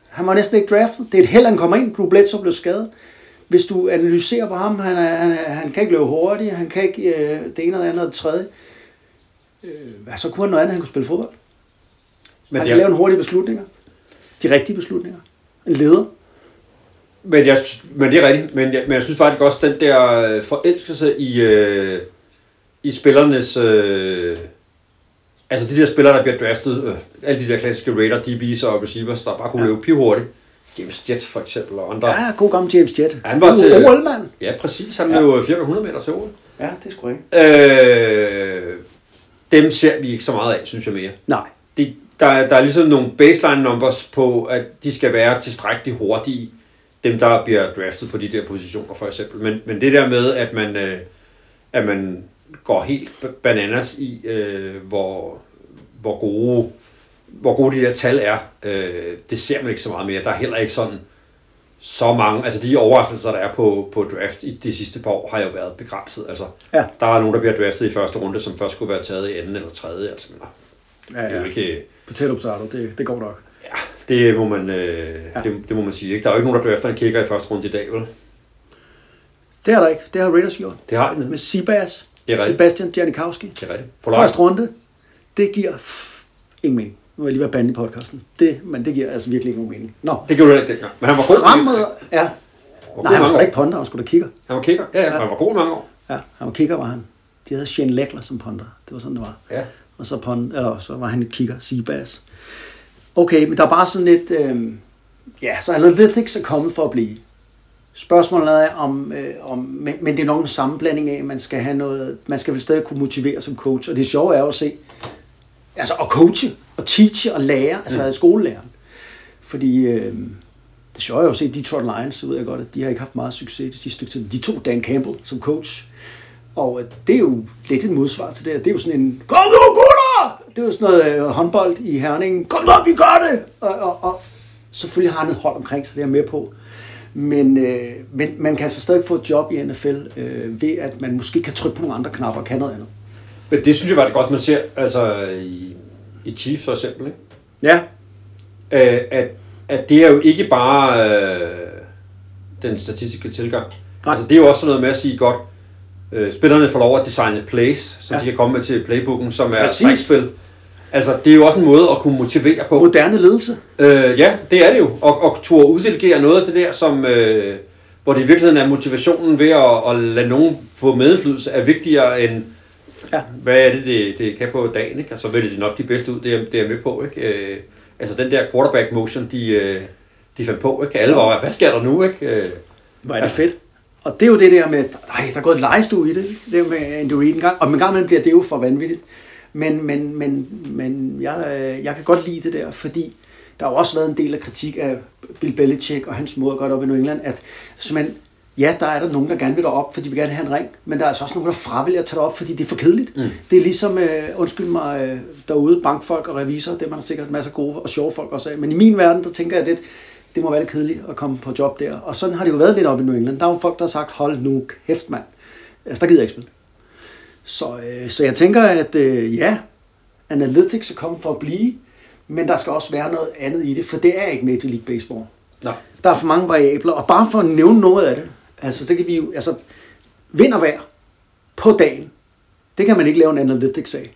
[SPEAKER 2] Han var næsten ikke draftet. Det er et held, han kommer ind. Drew Bledsoe blev skadet. Hvis du analyserer på ham, han, er, han, er, han kan ikke løbe hurtigt, han kan ikke øh, det ene eller andet eller det tredje. Øh, så kunne han noget andet, han kunne spille fodbold.
[SPEAKER 3] Men
[SPEAKER 2] han
[SPEAKER 3] det
[SPEAKER 2] kan lave en hurtige beslutninger. De rigtige beslutninger. En leder.
[SPEAKER 3] men, jeg, men det er rigtigt. Men jeg, men jeg synes faktisk også, den der øh, forelskelse i, øh, i spillernes... Øh, altså de der spillere, der bliver draftet, øh, alle de der klassiske Raider, DB's og receivers, der bare kunne
[SPEAKER 2] Ja.
[SPEAKER 3] løbe pivhurtigt. James Jett for eksempel, og andre.
[SPEAKER 2] Ja, god gammel James Jett.
[SPEAKER 3] Han var til-
[SPEAKER 2] OL-mand.
[SPEAKER 3] Ja, præcis. Han
[SPEAKER 2] Ja.
[SPEAKER 3] løb ja. 400 meter til OL.
[SPEAKER 2] Ja, det sgu ikke.
[SPEAKER 3] Øh, dem ser vi ikke så meget af, synes jeg mere.
[SPEAKER 2] Nej.
[SPEAKER 3] Det, der, er- der er ligesom nogle baseline numbers på, at de skal være tilstrækkeligt hurtige, dem der bliver draftet på de der positioner for eksempel. Men, men det der med, at man, øh, at man går helt ba- bananas i, øh, hvor, hvor gode hvor gode de der tal er, øh, det ser man ikke så meget mere. Der er heller ikke sådan så mange, altså de overraskelser, der er på, på draft i de sidste par år, har jo været begrænset. Altså,
[SPEAKER 2] Ja.
[SPEAKER 3] der er nogen, der bliver draftet i første runde, som først skulle være taget i anden eller tredje. Altså, men,
[SPEAKER 2] Ja,
[SPEAKER 3] det er jo ikke...
[SPEAKER 2] Potato potato, det, det går nok.
[SPEAKER 3] Ja, det må man, øh,
[SPEAKER 2] Ja.
[SPEAKER 3] det, det må man sige. Ikke? Der er jo ikke nogen, der drafter en kicker i første runde i dag, vel?
[SPEAKER 2] Det har der ikke. Det har Raiders gjort.
[SPEAKER 3] Det har de.
[SPEAKER 2] Med
[SPEAKER 3] rigtigt.
[SPEAKER 2] Sebastian Janikowski.
[SPEAKER 3] Det er rigtigt.
[SPEAKER 2] Første runde. Det giver ingen mening. Nu er jeg lige været bandet i podcasten. Det, men det giver altså virkelig ikke nogen mening. Nå.
[SPEAKER 3] Det gjorde du ikke dengang. Men han var god.
[SPEAKER 2] Fremad. Ja.
[SPEAKER 3] Han var
[SPEAKER 2] Nej, han var sgu da ikke ponder, han skulle da kigger.
[SPEAKER 3] Han var kicker. Ja, ja, han var god mange år.
[SPEAKER 2] Ja, han var kigger, var han. De havde Shane Leckler som ponder. Det var sådan, det var.
[SPEAKER 3] Ja.
[SPEAKER 2] Og så, pond, eller, så var han kigger, Seabass. Okay, men der er bare sådan lidt... Øh, ja, så Analytics er kommet for at blive. Spørgsmålet er, om, øh, om men, men det er nok en sammenblanding af, at man skal have noget... Man skal vel stadig kunne motivere som coach. Og det sjove er jo at se... Altså at coache, og teache og lære, altså mm. skolelæreren. Fordi øh, det sjove er jo at se Detroit Lions, så ved jeg godt, at de har ikke haft meget succes de sidste stykke tid. De tog Dan Campbell som coach. Og øh, det er jo lidt et modsvar til det. her. Det er jo sådan en, kom nu gutter! Det er jo sådan noget øh, håndbold i Herning. Kom nu, vi gør det! Og, og, og selvfølgelig har han et hold omkring sig, det er jeg med på. Men, øh, men man kan altså stadig få et job i NFL øh, ved, at man måske kan trykke på nogle andre knapper og kan noget andet.
[SPEAKER 3] Men det synes jeg var det godt, man ser altså, i, i Chiefs for eksempel. Ikke?
[SPEAKER 2] Ja,
[SPEAKER 3] Øh, at, at det er jo ikke bare øh, den statistiske tilgang.
[SPEAKER 2] Nej.
[SPEAKER 3] Altså, det er jo også sådan noget med at sige godt, øh, spillerne får lov at designe plays, som
[SPEAKER 2] Ja.
[SPEAKER 3] de kan komme med til playbooken, som er trækspil. Altså, det er jo også en måde at kunne motivere på.
[SPEAKER 2] moderne ledelse.
[SPEAKER 3] Øh, ja, det er det jo. Og, og turde uddelegere noget af det der, som, øh, hvor det i virkeligheden er motivationen ved at, at lade nogen få medindflydelse, er vigtigere end,
[SPEAKER 2] Ja.
[SPEAKER 3] hvad er det, det, det kan på dagen. Ikke? Altså, vælger de nok de bedste ud, det er, det er med på. Ikke? Øh, altså, den der quarterback motion, de, øh, de fandt på. Ikke? Alle var, hvad sker der nu? Ikke? Øh,
[SPEAKER 2] Hvor er det fedt. Og det er jo det der med, nej, der er gået et legestue i det, ikke? det er med Andy Reid en gang, og en gang imellem bliver det jo for vanvittigt. Men, men, men, men jeg, øh, jeg kan godt lide det der, fordi der har jo også været en del af kritik af Bill Belichick og hans måde at gøre det op i New England, at simpelthen, ja, der er der nogen, der gerne vil op, fordi de vil gerne have en ring, men der er altså også nogen, der fravælger at tage det op, fordi det er for kedeligt. Mm. Det er ligesom, øh, undskyld mig, øh, derude, bankfolk og revisorer, det er man sikkert masser af gode og sjove folk også af, men i min verden, der tænker jeg lidt, det må være lidt kedeligt at komme på job der. Og sådan har det jo været lidt op i New England. Der er jo folk, der har sagt, hold nu kæft, mand. Altså, der gider jeg ikke spille. Så, øh, så jeg tænker, at øh, ja, Analytics er kommet for at blive, men der skal også være noget andet i det, for det er ikke Major League Baseball.
[SPEAKER 3] Nå.
[SPEAKER 2] Der er for mange variabler, og bare for at nævne noget af det, altså, så kan vi jo, altså, vind og vejr på dagen, det kan man ikke lave en analytics af.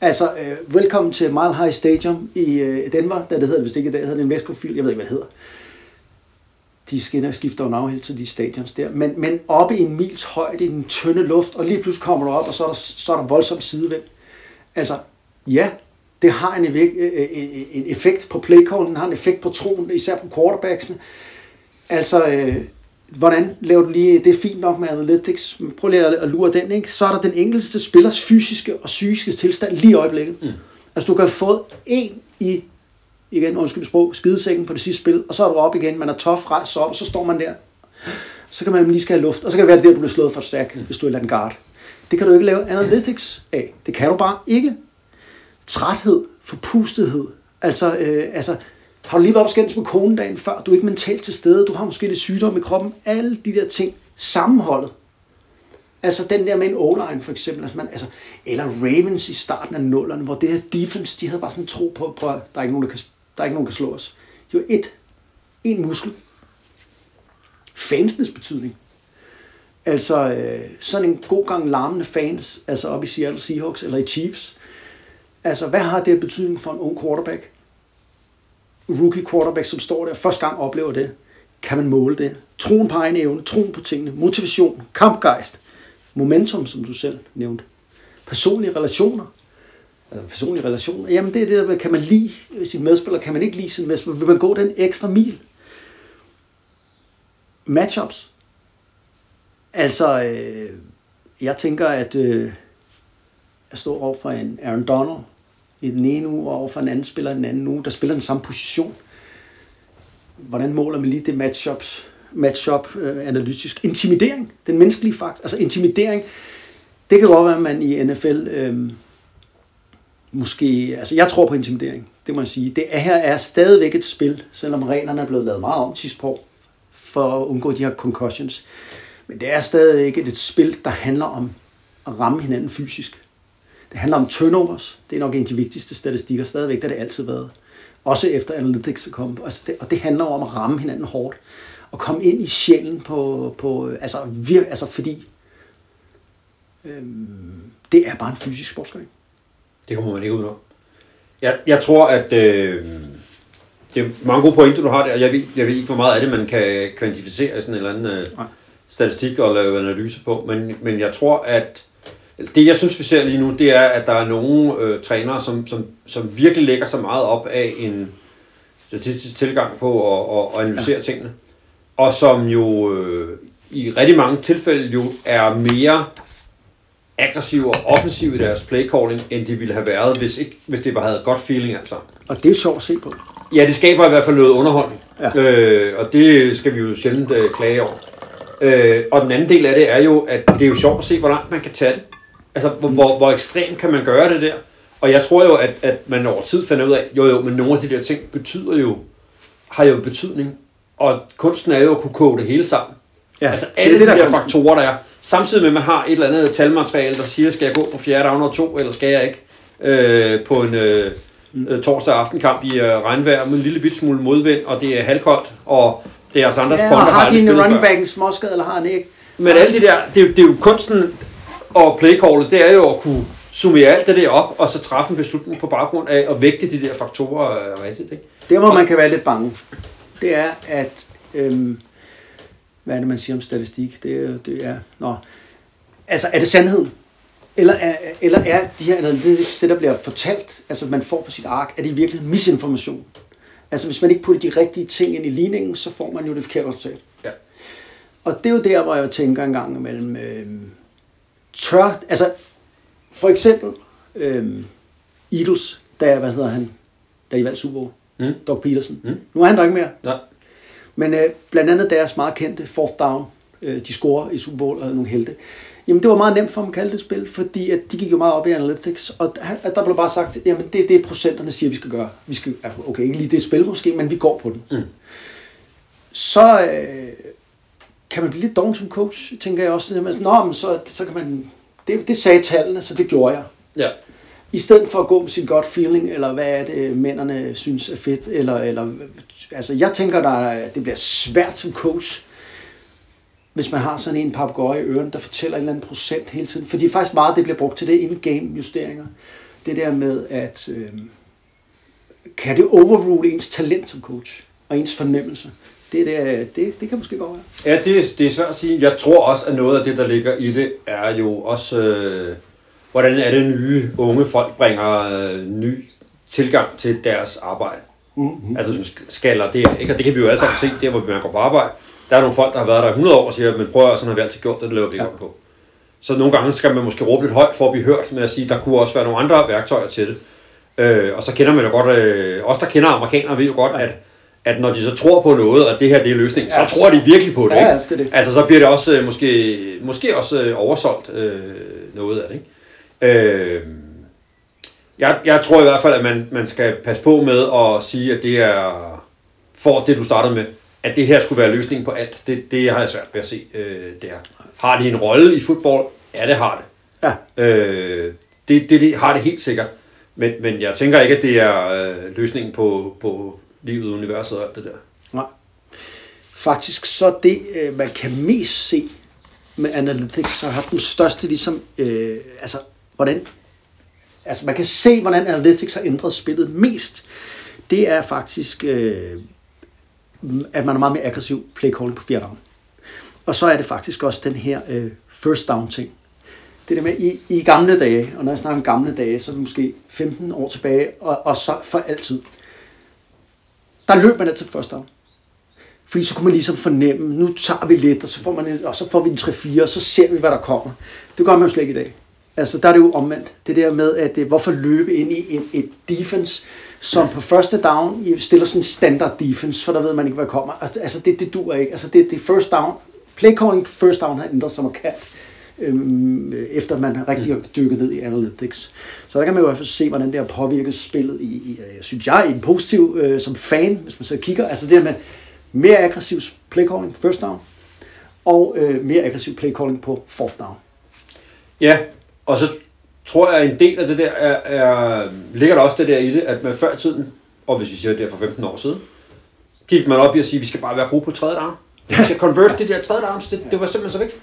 [SPEAKER 2] Altså, øh, velkommen til Mile High Stadium i øh, Denver, der det hedder, hvis det ikke i dag hedder det en Vescofield, jeg ved ikke, hvad det hedder. De skinner skifter jo navn hele tiden, de stadions der. Men, men oppe i en mils højde, i den tynde luft, og lige pludselig kommer du op, og så er der, så er der voldsom sidevind. Altså, ja, det har en, øh, øh, en, en effekt på playcallen, har en effekt på troen, især på quarterbacksene. Altså, øh, hvordan laver du lige, det er fint nok med analytics, men prøv lige at, lure den, ikke? Så er der den enkelte spillers fysiske og psykiske tilstand lige i øjeblikket. Mm. Altså, du kan fået en i, igen, undskyld sprog, skidesækken på det sidste spil, og så er du op igen, man er tof, rejst op, og så står man der. Så kan man lige skal have luft, og så kan det være, at det der, du bliver slået for stærk, mm. hvis du er en guard. Det kan du ikke lave analytics af. Det kan du bare ikke. Træthed, forpustethed, altså, øh, altså har du lige været op skændes med konen dagen før? Du er ikke mentalt til stede. Du har måske lidt sygdom i kroppen. Alle de der ting sammenholdet. Altså den der med en O-line for eksempel. Altså man, altså, eller Ravens i starten af nullerne, hvor det her defense, de havde bare sådan en tro på, på at der er ikke nogen, der kan, der er ikke nogen, der kan slå os. Det var et, en muskel. Fansenes betydning. Altså øh, sådan en god gang larmende fans, altså op i Seattle Seahawks eller i Chiefs. Altså hvad har det betydning for en ung quarterback? Rookie quarterback, som står der første gang oplever det, kan man måle det. Troen på egen evne, troen på tingene, motivation, kampgejst, momentum, som du selv nævnte. Personlige relationer. Altså personlige relationer. Jamen det er det, der kan man lide sin medspiller, kan man ikke lide sin medspiller. Vil man gå den ekstra mil? Matchups. Altså, øh, jeg tænker, at øh, jeg står over for en Aaron Donald, i den ene uge, og over for en anden spiller den anden uge, der spiller den samme position. Hvordan måler man lige det matchups, matchup øh, analytisk? Intimidering, den menneskelige faktor. Altså intimidering, det kan godt være, at man i NFL øh, måske... Altså jeg tror på intimidering, det må jeg sige. Det er, her er stadigvæk et spil, selvom reglerne er blevet lavet meget om sidste år, for at undgå de her concussions. Men det er stadig ikke et spil, der handler om at ramme hinanden fysisk. Det handler om turnovers. Det er nok en af de vigtigste statistikker stadigvæk, det har det altid været. Også efter Analytics er kommet. Altså det, og det handler om at ramme hinanden hårdt. Og komme ind i sjælen på, på altså, vir, altså fordi øhm, det er bare en fysisk sportsgren.
[SPEAKER 3] Det kommer man ikke ud af. Jeg, jeg tror, at øh, det er mange gode pointer, du har der. Jeg ved, jeg ved ikke, hvor meget af det, man kan kvantificere i sådan en eller anden øh, statistik og lave analyse på. Men, men jeg tror, at det jeg synes, vi ser lige nu, det er, at der er nogle øh, trænere, som, som, som virkelig lægger sig meget op af en statistisk tilgang på at, at, at analysere ja. tingene. Og som jo øh, i rigtig mange tilfælde jo er mere aggressive og offensive i deres playcalling, end de ville have været, hvis, ikke, hvis det bare havde godt feeling altså.
[SPEAKER 2] Og det er sjovt at se på.
[SPEAKER 3] Ja, det skaber i hvert fald noget underholdning. Ja. Øh, og det skal vi jo sjældent øh, klage over. Øh, og den anden del af det er jo, at det er jo sjovt at se, hvor langt man kan tage det. Altså, hvor, hvor, hvor ekstremt kan man gøre det der? Og jeg tror jo, at, at man over tid finder ud af, jo jo, men nogle af de der ting betyder jo, har jo betydning. Og kunsten er jo at kunne koge det hele sammen. Ja, altså alle det, det, de der, der faktorer, der er. Samtidig med, at man har et eller andet talmateriale, der siger, skal jeg gå på fjerde down og to, eller skal jeg ikke? Øh, på en øh, mm. torsdag aftenkamp i øh, regnvejr med en lille bit smule modvind, og det er halvkoldt, og det er os andres
[SPEAKER 2] ja, har, har din running back en småskade, eller har han ikke?
[SPEAKER 3] Men alle de der, det er, det er jo kunsten, og playcallet, det er jo at kunne summere alt det der op, og så træffe en beslutning på baggrund af at vægte de der faktorer øh, rigtigt. Ikke?
[SPEAKER 2] Det, hvor man kan være lidt bange, det er, at... Øhm, hvad er det, man siger om statistik? Det er, det er, nå, altså, er det sandheden? Eller er, eller er de her analytics, det der bliver fortalt, altså man får på sit ark, er det i virkeligheden misinformation? Altså hvis man ikke putter de rigtige ting ind i ligningen, så får man jo det forkerte resultat.
[SPEAKER 3] Ja.
[SPEAKER 2] Og det er jo der, hvor jeg tænker en gang imellem, øh, tør, altså for eksempel øhm, Eagles, der, hvad hedder han, da de vandt Super Bowl, mm. Doug Peterson. Mm. Nu er han der ikke mere.
[SPEAKER 3] Ja.
[SPEAKER 2] Men øh, blandt andet deres meget kendte fourth down, øh, de scorer i Super Bowl og nogle helte. Jamen det var meget nemt for dem at kalde det spil, fordi at de gik jo meget op i analytics, og at der blev bare sagt, jamen det er det, procenterne siger, vi skal gøre. Vi skal, okay, ikke lige det spil måske, men vi går på den. Mm. Så øh, kan man blive lidt doven som coach, tænker jeg også. Jamen, Nå, men så, så kan man... Det, det sagde tallene, så det gjorde jeg.
[SPEAKER 3] Ja.
[SPEAKER 2] I stedet for at gå med sin godt feeling, eller hvad er det, mændene synes er fedt, eller, eller altså jeg tænker, der, det bliver svært som coach, hvis man har sådan en papegøje i øren, der fortæller en eller anden procent hele tiden. Fordi faktisk meget det bliver brugt til det in-game justeringer. Det der med, at øh, kan det overrule ens talent som coach, og ens fornemmelse det, det, det, det kan måske godt være.
[SPEAKER 3] Ja, det, det er svært at sige. Jeg tror også, at noget af det, der ligger i det, er jo også... Øh, hvordan er det nye unge folk bringer øh, ny tilgang til deres arbejde. Mm-hmm. Altså som sk- skaller det, ikke? Og det kan vi jo alle sammen se, der hvor man går på arbejde. Der er nogle folk, der har været der i 100 år og siger, men prøv at sådan har vi altid gjort det, det laver vi ikke om på. Så nogle gange skal man måske råbe lidt højt for at blive hørt med at sige, der kunne også være nogle andre værktøjer til det. Øh, og så kender man jo godt, øh, os der kender amerikanere ved jo godt, at, at når de så tror på noget, og det her det er løsningen, så
[SPEAKER 2] Ja,
[SPEAKER 3] tror de virkelig på det.
[SPEAKER 2] Ja,
[SPEAKER 3] ikke?
[SPEAKER 2] det er det.
[SPEAKER 3] Altså så bliver det også øh, måske, måske også øh, oversolgt øh, noget af det. Ikke? Øh, jeg, jeg tror i hvert fald, at man, man skal passe på med at sige, at det er for det, du startede med, at det her skulle være løsningen på alt. Det, det har jeg svært ved at se, øh, det her. Har det en rolle i fodbold? Ja, det har det.
[SPEAKER 2] Ja.
[SPEAKER 3] Øh, det, det, det har det helt sikkert. Men, men jeg tænker ikke, at det er øh, løsningen på, på livet, universet og alt det der.
[SPEAKER 2] Nej. Faktisk så det, øh, man kan mest se med Analytics, så har den største ligesom, øh, altså hvordan, altså man kan se, hvordan Analytics har ændret spillet mest. Det er faktisk, øh, at man er meget mere aggressiv play calling på fjerde down. Og så er det faktisk også den her øh, first down ting. Det der med, i, i gamle dage, og når jeg snakker om gamle dage, så er det måske 15 år tilbage, og, og så for altid. Der løb man altid på first down. Fordi så kunne man ligesom fornemme, nu tager vi lidt, og så får, man en, og så får vi en 3-4, og så ser vi, hvad der kommer. Det gør man jo slet ikke i dag. Altså, der er det jo omvendt. Det der med, at øh, hvorfor løbe ind i et, et defense, som på første down I stiller sådan en standard defense, for der ved man ikke, hvad der kommer. Altså, altså det, det dur ikke. Altså, det, det first down, play calling på first down har ændret sig markant, øhm, efter man har rigtig har dykket ned i analytics. Så der kan man jo i hvert fald se, hvordan det har påvirket spillet i, i jeg synes jeg, i en positiv øh, som fan, hvis man så kigger. Altså det her med mere aggressiv play calling first down, og øh, mere aggressiv play calling på fourth down.
[SPEAKER 3] Ja, og så tror jeg, at en del af det der er, er, ligger der også det der i det, at man før i tiden, og hvis vi siger det er for 15 år siden, gik man op i at sige, at vi skal bare være gode på tredje down. Vi skal convert det der tredje down, det, det var simpelthen så vigtigt.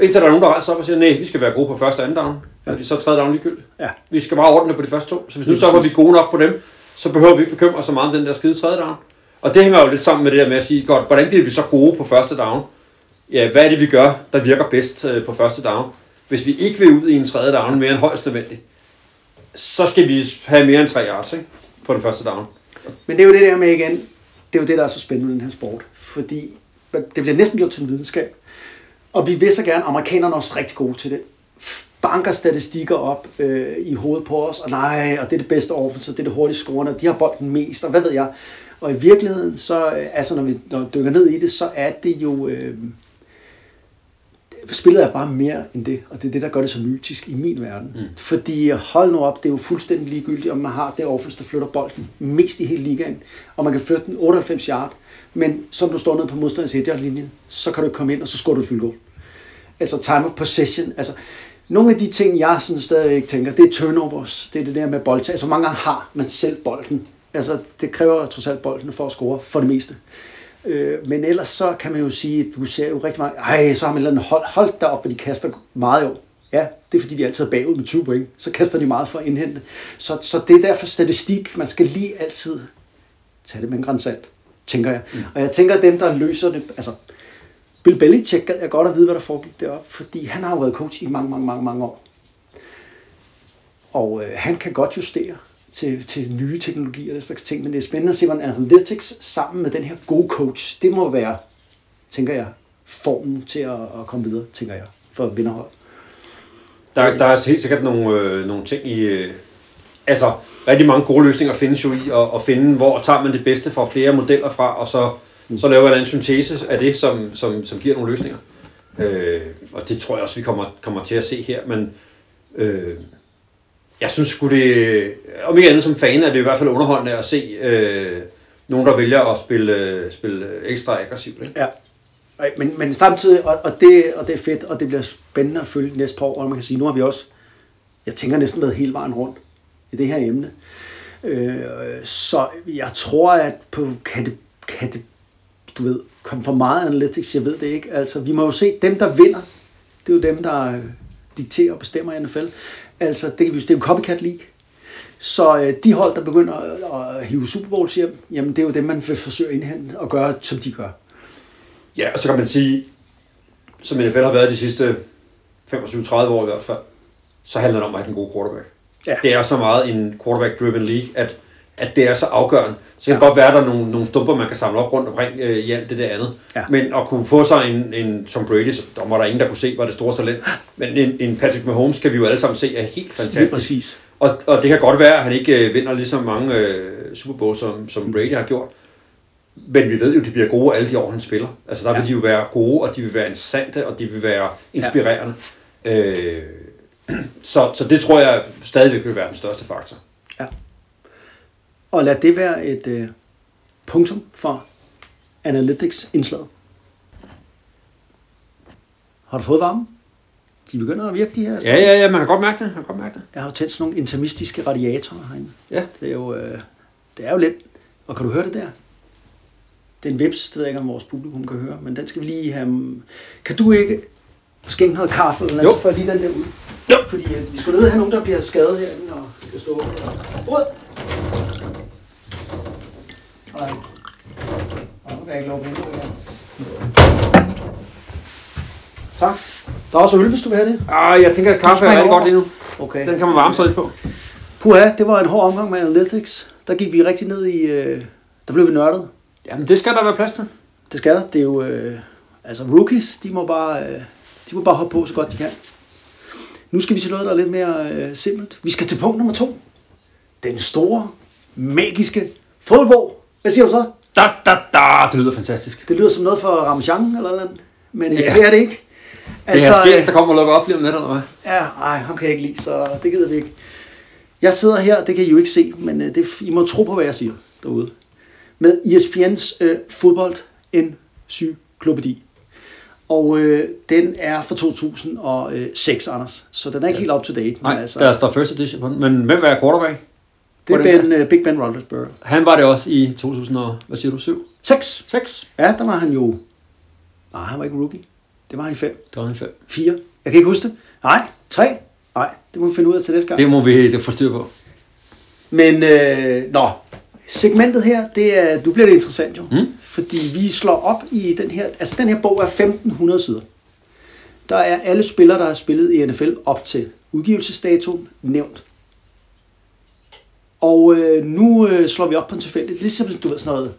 [SPEAKER 3] Indtil der er nogen, der rejser op og siger, nej, vi skal være gode på første og anden down, fordi så er tredje down ligegyldigt.
[SPEAKER 2] Ja.
[SPEAKER 3] Vi skal bare ordne på de første to. Så hvis nu så var vi gode nok på dem, så behøver vi ikke bekymre os så meget om den der skide tredje down. Og det hænger jo lidt sammen med det der med at sige, godt, hvordan bliver vi så gode på første down? Ja, hvad er det, vi gør, der virker bedst øh, på første down? Hvis vi ikke vil ud i en tredje down mere end højst nødvendigt, så skal vi have mere end tre yards ikke? på den første down.
[SPEAKER 2] Men det er jo det der med igen, det er jo det, der er så spændende med den her sport. Fordi det bliver næsten gjort til en videnskab. Og vi vil så gerne, amerikanerne er også rigtig gode til det, banker statistikker op øh, i hovedet på os, og nej, og det er det bedste offense, det er det hurtigste scorende, og de har bolden mest, og hvad ved jeg. Og i virkeligheden, så, øh, altså når vi, når vi dykker ned i det, så er det jo, øh, spillet er bare mere end det, og det er det, der gør det så mytisk i min verden. Mm. Fordi hold nu op, det er jo fuldstændig ligegyldigt, om man har det offense, der flytter bolden mest i hele ligaen, og man kan flytte den 98 yard, men som du står nede på modstanders 1 linjen så kan du komme ind, og så scorer du et field goal. Altså time of possession, altså nogle af de ting, jeg sådan stadigvæk tænker, det er turnovers, det er det der med boldtag. Altså, mange gange har man selv bolden. Altså, det kræver trods alt bolden for at score, for det meste. Øh, men ellers så kan man jo sige, at du ser jo rigtig mange, ej, så har man et eller andet hold, hold derop, hvor de kaster meget i år. Ja, det er fordi, de altid er bagud med 20 point. Så kaster de meget for at indhente. Så, så det er derfor statistik. Man skal lige altid tage det med en grænsalt, tænker jeg. Mm. Og jeg tænker, at dem, der løser det, altså, Bill Belichick gad jeg godt at vide, hvad der foregik deroppe, fordi han har jo været coach i mange, mange, mange, mange år. Og øh, han kan godt justere til, til nye teknologier og den slags ting, men det er spændende at se, hvordan Analytics sammen med den her gode coach, det må være, tænker jeg, formen til at, at komme videre, tænker jeg, for vinderhold.
[SPEAKER 3] Der, der er helt sikkert nogle, øh, nogle ting i... Øh, altså, rigtig mange gode løsninger findes jo i at, at finde, hvor tager man det bedste fra flere modeller fra, og så, Mm. så laver jeg en syntese af det, som, som, som giver nogle løsninger. Øh, og det tror jeg også, vi kommer, kommer til at se her, men øh, jeg synes sgu det, om ikke andet som fan, er det i hvert fald underholdende at se øh, nogen, der vælger at spille, spille ekstra aggressivt. Ikke?
[SPEAKER 2] Ja. Men, men samtidig, og, og, det, og det er fedt, og det bliver spændende at følge næste par år, og man kan sige, nu har vi også, jeg tænker næsten været hele vejen rundt i det her emne. Øh, så jeg tror, at på, kan, det, kan det, du ved, komme for meget analytics, jeg ved det ikke. Altså, vi må jo se, dem der vinder, det er jo dem, der øh, dikterer og bestemmer i NFL. Altså, det, kan vi, det er jo copycat league. Så øh, de hold, der begynder at, at hive Super Bowls hjem, jamen det er jo dem, man vil forsøge at indhente og gøre, som de gør.
[SPEAKER 3] Ja, og så kan man sige, som NFL har været de sidste 25-30 år i hvert fald, så handler det om at have den gode quarterback.
[SPEAKER 2] Ja.
[SPEAKER 3] Det er så meget en quarterback-driven league, at, at det er så afgørende. Så kan det
[SPEAKER 2] Ja.
[SPEAKER 3] godt være, at der er nogle, nogle stumper, man kan samle op rundt omkring øh, i alt det der andet.
[SPEAKER 2] Ja.
[SPEAKER 3] Men at kunne få sig en, en Tom Brady, så der var der ingen, der kunne se, var det store talent. Men en, en Patrick Mahomes kan vi jo alle sammen se er helt
[SPEAKER 2] Lige
[SPEAKER 3] fantastisk.
[SPEAKER 2] præcis.
[SPEAKER 3] Og, og det kan godt være, at han ikke øh, vinder lige så mange øh, Super Bowl, som, som Brady har gjort. Men vi ved jo, at de bliver gode alle de år, han spiller. Altså der vil
[SPEAKER 2] Ja.
[SPEAKER 3] de jo være gode, og de vil være interessante, og de vil være inspirerende. Ja. Øh, så, så det tror jeg stadigvæk vil være den største faktor.
[SPEAKER 2] Ja. Og lad det være et øh, punktum for Analytics-indslaget. Har du fået varme? De begynder at virke, de her.
[SPEAKER 3] Ja, ja, ja, man kan godt mærke det. Man kan godt mærke det.
[SPEAKER 2] Jeg har jo tændt sådan nogle intermistiske radiatorer herinde.
[SPEAKER 3] Ja.
[SPEAKER 2] Det er jo, øh, det er jo lidt... Og kan du høre det der? Det er en vips, det ved jeg ikke, om vores publikum kan høre, men den skal vi lige have... Kan du ikke skænke noget kaffe, eller noget, for lige den der ud?
[SPEAKER 3] Jo.
[SPEAKER 2] Fordi øh, vi skulle nødt have nogen, der bliver skadet herinde og skal stå ud. Nej. Nå, nu kan jeg ikke lukke vinduet her. Tak. Der er også øl, hvis du vil have det.
[SPEAKER 3] Ah, jeg tænker, at kaffe er rigtig godt lige nu.
[SPEAKER 2] Okay.
[SPEAKER 3] Den kan man varme sig lidt på.
[SPEAKER 2] Puha, det var en hård omgang med Analytics. Der gik vi rigtig ned i... Øh, der blev vi nørdet.
[SPEAKER 3] Jamen, det skal der være plads til.
[SPEAKER 2] Det skal der. Det er jo... Øh, altså, rookies, de må, bare, øh, de må bare hoppe på, så godt de kan. Nu skal vi til noget, der er lidt mere øh, simpelt. Vi skal til punkt nummer to. Den store, magiske fodboldbog. Hvad siger du så?
[SPEAKER 3] Da, da, da. Det lyder fantastisk.
[SPEAKER 2] Det lyder som noget for Ramachan eller noget. Men ja.
[SPEAKER 3] Ja.
[SPEAKER 2] det er det ikke.
[SPEAKER 3] Altså, det er skægt,
[SPEAKER 2] øh,
[SPEAKER 3] der kommer og lukker op lige om lidt, eller hvad?
[SPEAKER 2] Ja, ej, ham kan jeg ikke lide, så det gider vi ikke. Jeg sidder her, det kan I jo ikke se, men øh, det, I må tro på, hvad jeg siger derude. Med ESPN's øh, fodbold encyklopædi. Og øh, den er fra 2006, Anders. Så den er ikke helt up to date.
[SPEAKER 3] Nej,
[SPEAKER 2] men
[SPEAKER 3] altså, der står first edition på den. Men hvem er quarterback?
[SPEAKER 2] Det er ben, øh, Big Ben Roethlisberger.
[SPEAKER 3] Han var det også i 2000, og, hvad siger du, 7?
[SPEAKER 2] 6.
[SPEAKER 3] 6?
[SPEAKER 2] Ja, der var han jo... Nej, han var ikke rookie. Det var han i 5.
[SPEAKER 3] Det var han i 5.
[SPEAKER 2] 4. Jeg kan ikke huske det. Nej, 3. Nej, det må vi finde ud af til næste gang.
[SPEAKER 3] Det må vi det få styr på.
[SPEAKER 2] Men, øh, nå, segmentet her, det er, du bliver det interessant jo.
[SPEAKER 3] Mm.
[SPEAKER 2] Fordi vi slår op i den her, altså den her bog er 1500 sider. Der er alle spillere, der har spillet i NFL op til udgivelsesdatoen nævnt. Og øh, nu øh, slår vi op på en tilfældig, ligesom du ved sådan noget,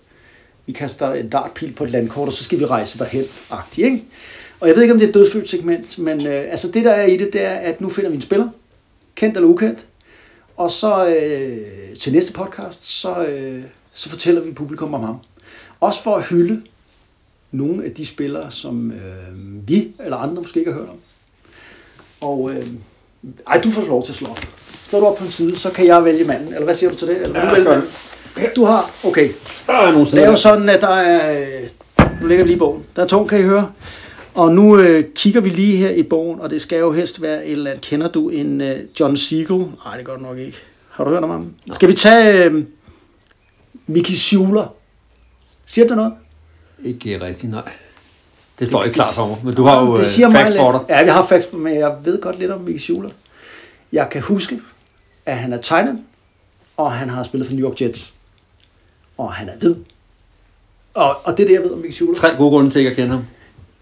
[SPEAKER 2] vi kaster en dartpil på et landkort, og så skal vi rejse derhen, agtig, ikke? Og jeg ved ikke, om det er et dødfødt segment, men øh, altså det, der er i det, det er, at nu finder vi en spiller, kendt eller ukendt, og så øh, til næste podcast, så, øh, så fortæller vi publikum om ham. Også for at hylde nogle af de spillere, som øh, vi eller andre måske ikke har hørt om. Og øh, ej, du får lov til at slå op. Slår du op på en side, så kan jeg vælge manden. Eller hvad siger du til det? Eller
[SPEAKER 3] Ja,
[SPEAKER 2] du
[SPEAKER 3] jeg
[SPEAKER 2] vælge
[SPEAKER 3] skal-
[SPEAKER 2] manden? Du har, okay.
[SPEAKER 3] Der er nogle
[SPEAKER 2] Det er jo sådan, at der er... Nu lægger vi lige bogen. Der er to, kan I høre. Og nu øh, kigger vi lige her i bogen, og det skal jo helst være et eller andet. Kender du en øh, John Siegel? Nej, det gør du nok ikke. Har du hørt om ham? Skal vi tage øh, Mickey Schuler? Siger det noget?
[SPEAKER 3] Ikke rigtigt, nej. Det står
[SPEAKER 2] Det-
[SPEAKER 3] ikke klart for mig, men du har jo
[SPEAKER 2] det
[SPEAKER 3] øh,
[SPEAKER 2] siger mig
[SPEAKER 3] facts for dig.
[SPEAKER 2] Ja, jeg har facts, men jeg ved godt lidt om Mickey Schuler. Jeg kan huske, at han er tegnet, og han har spillet for New York Jets. Og han er hvid. Og, og det er det, jeg ved om Mickey Schuler.
[SPEAKER 3] Tre gode grunde til at kende ham.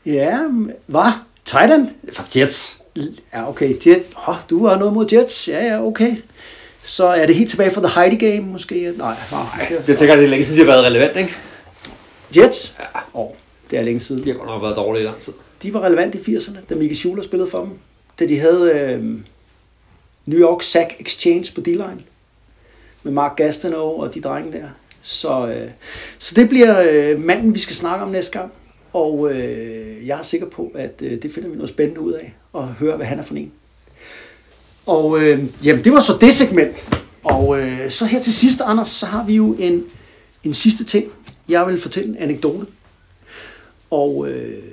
[SPEAKER 2] Ja, hvad? Titan?
[SPEAKER 3] For Jets.
[SPEAKER 2] Ja, okay. Jet. Oh, du har noget mod Jets. Ja, ja, okay. Så er det helt tilbage fra The Heidi Game, måske? Nej, nej.
[SPEAKER 3] Jeg tænker, det er længe siden, de har været relevant, ikke?
[SPEAKER 2] Jets? Ja. Oh, det er længe siden.
[SPEAKER 3] De har godt nok været dårlige i lang tid.
[SPEAKER 2] De var relevante i 80'erne, da Mickey Schuler spillede for dem. Da de havde øh, New York Sack Exchange på D-line. Med Mark Gastineau og de drenge der. Så, øh, så det bliver øh, manden, vi skal snakke om næste gang. Og øh, jeg er sikker på, at øh, det finder vi noget spændende ud af. Og høre, hvad han er for en. Og øh, jamen, det var så det segment. Og øh, så her til sidst, Anders, så har vi jo en, en sidste ting. Jeg vil fortælle en anekdote. Og øh,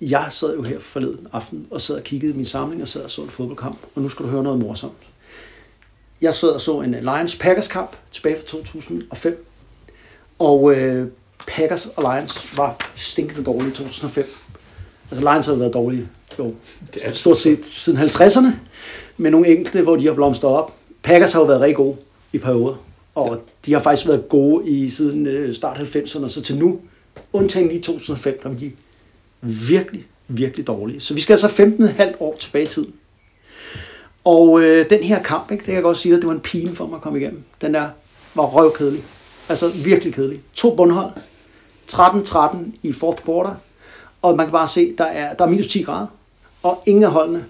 [SPEAKER 2] jeg sad jo her forleden aften og sad og kiggede i min samling og sad og så en fodboldkamp. Og nu skal du høre noget morsomt. Jeg sad og så en Lions-Packers kamp tilbage fra 2005. Og øh, Packers og Lions var stinkende dårlige i 2005. Altså Lions har været dårlige jo,
[SPEAKER 3] Det er
[SPEAKER 2] stort set siden 50'erne. Med nogle enkelte, hvor de har blomstret op. Packers har jo været rigtig gode i perioder. Og ja. de har faktisk været gode i siden øh, start 90'erne, så til nu, undtagen lige 2005, der var de virkelig, virkelig dårlige. Så vi skal altså 15,5 år tilbage i tiden. Og øh, den her kamp, ikke, det kan jeg godt sige dig, det var en pine for mig at komme igennem. Den der var røvkedelig. Altså virkelig kedelig. To bundhold. 13-13 i fourth quarter. Og man kan bare se, der er, der er minus 10 grader. Og ingen af holdene,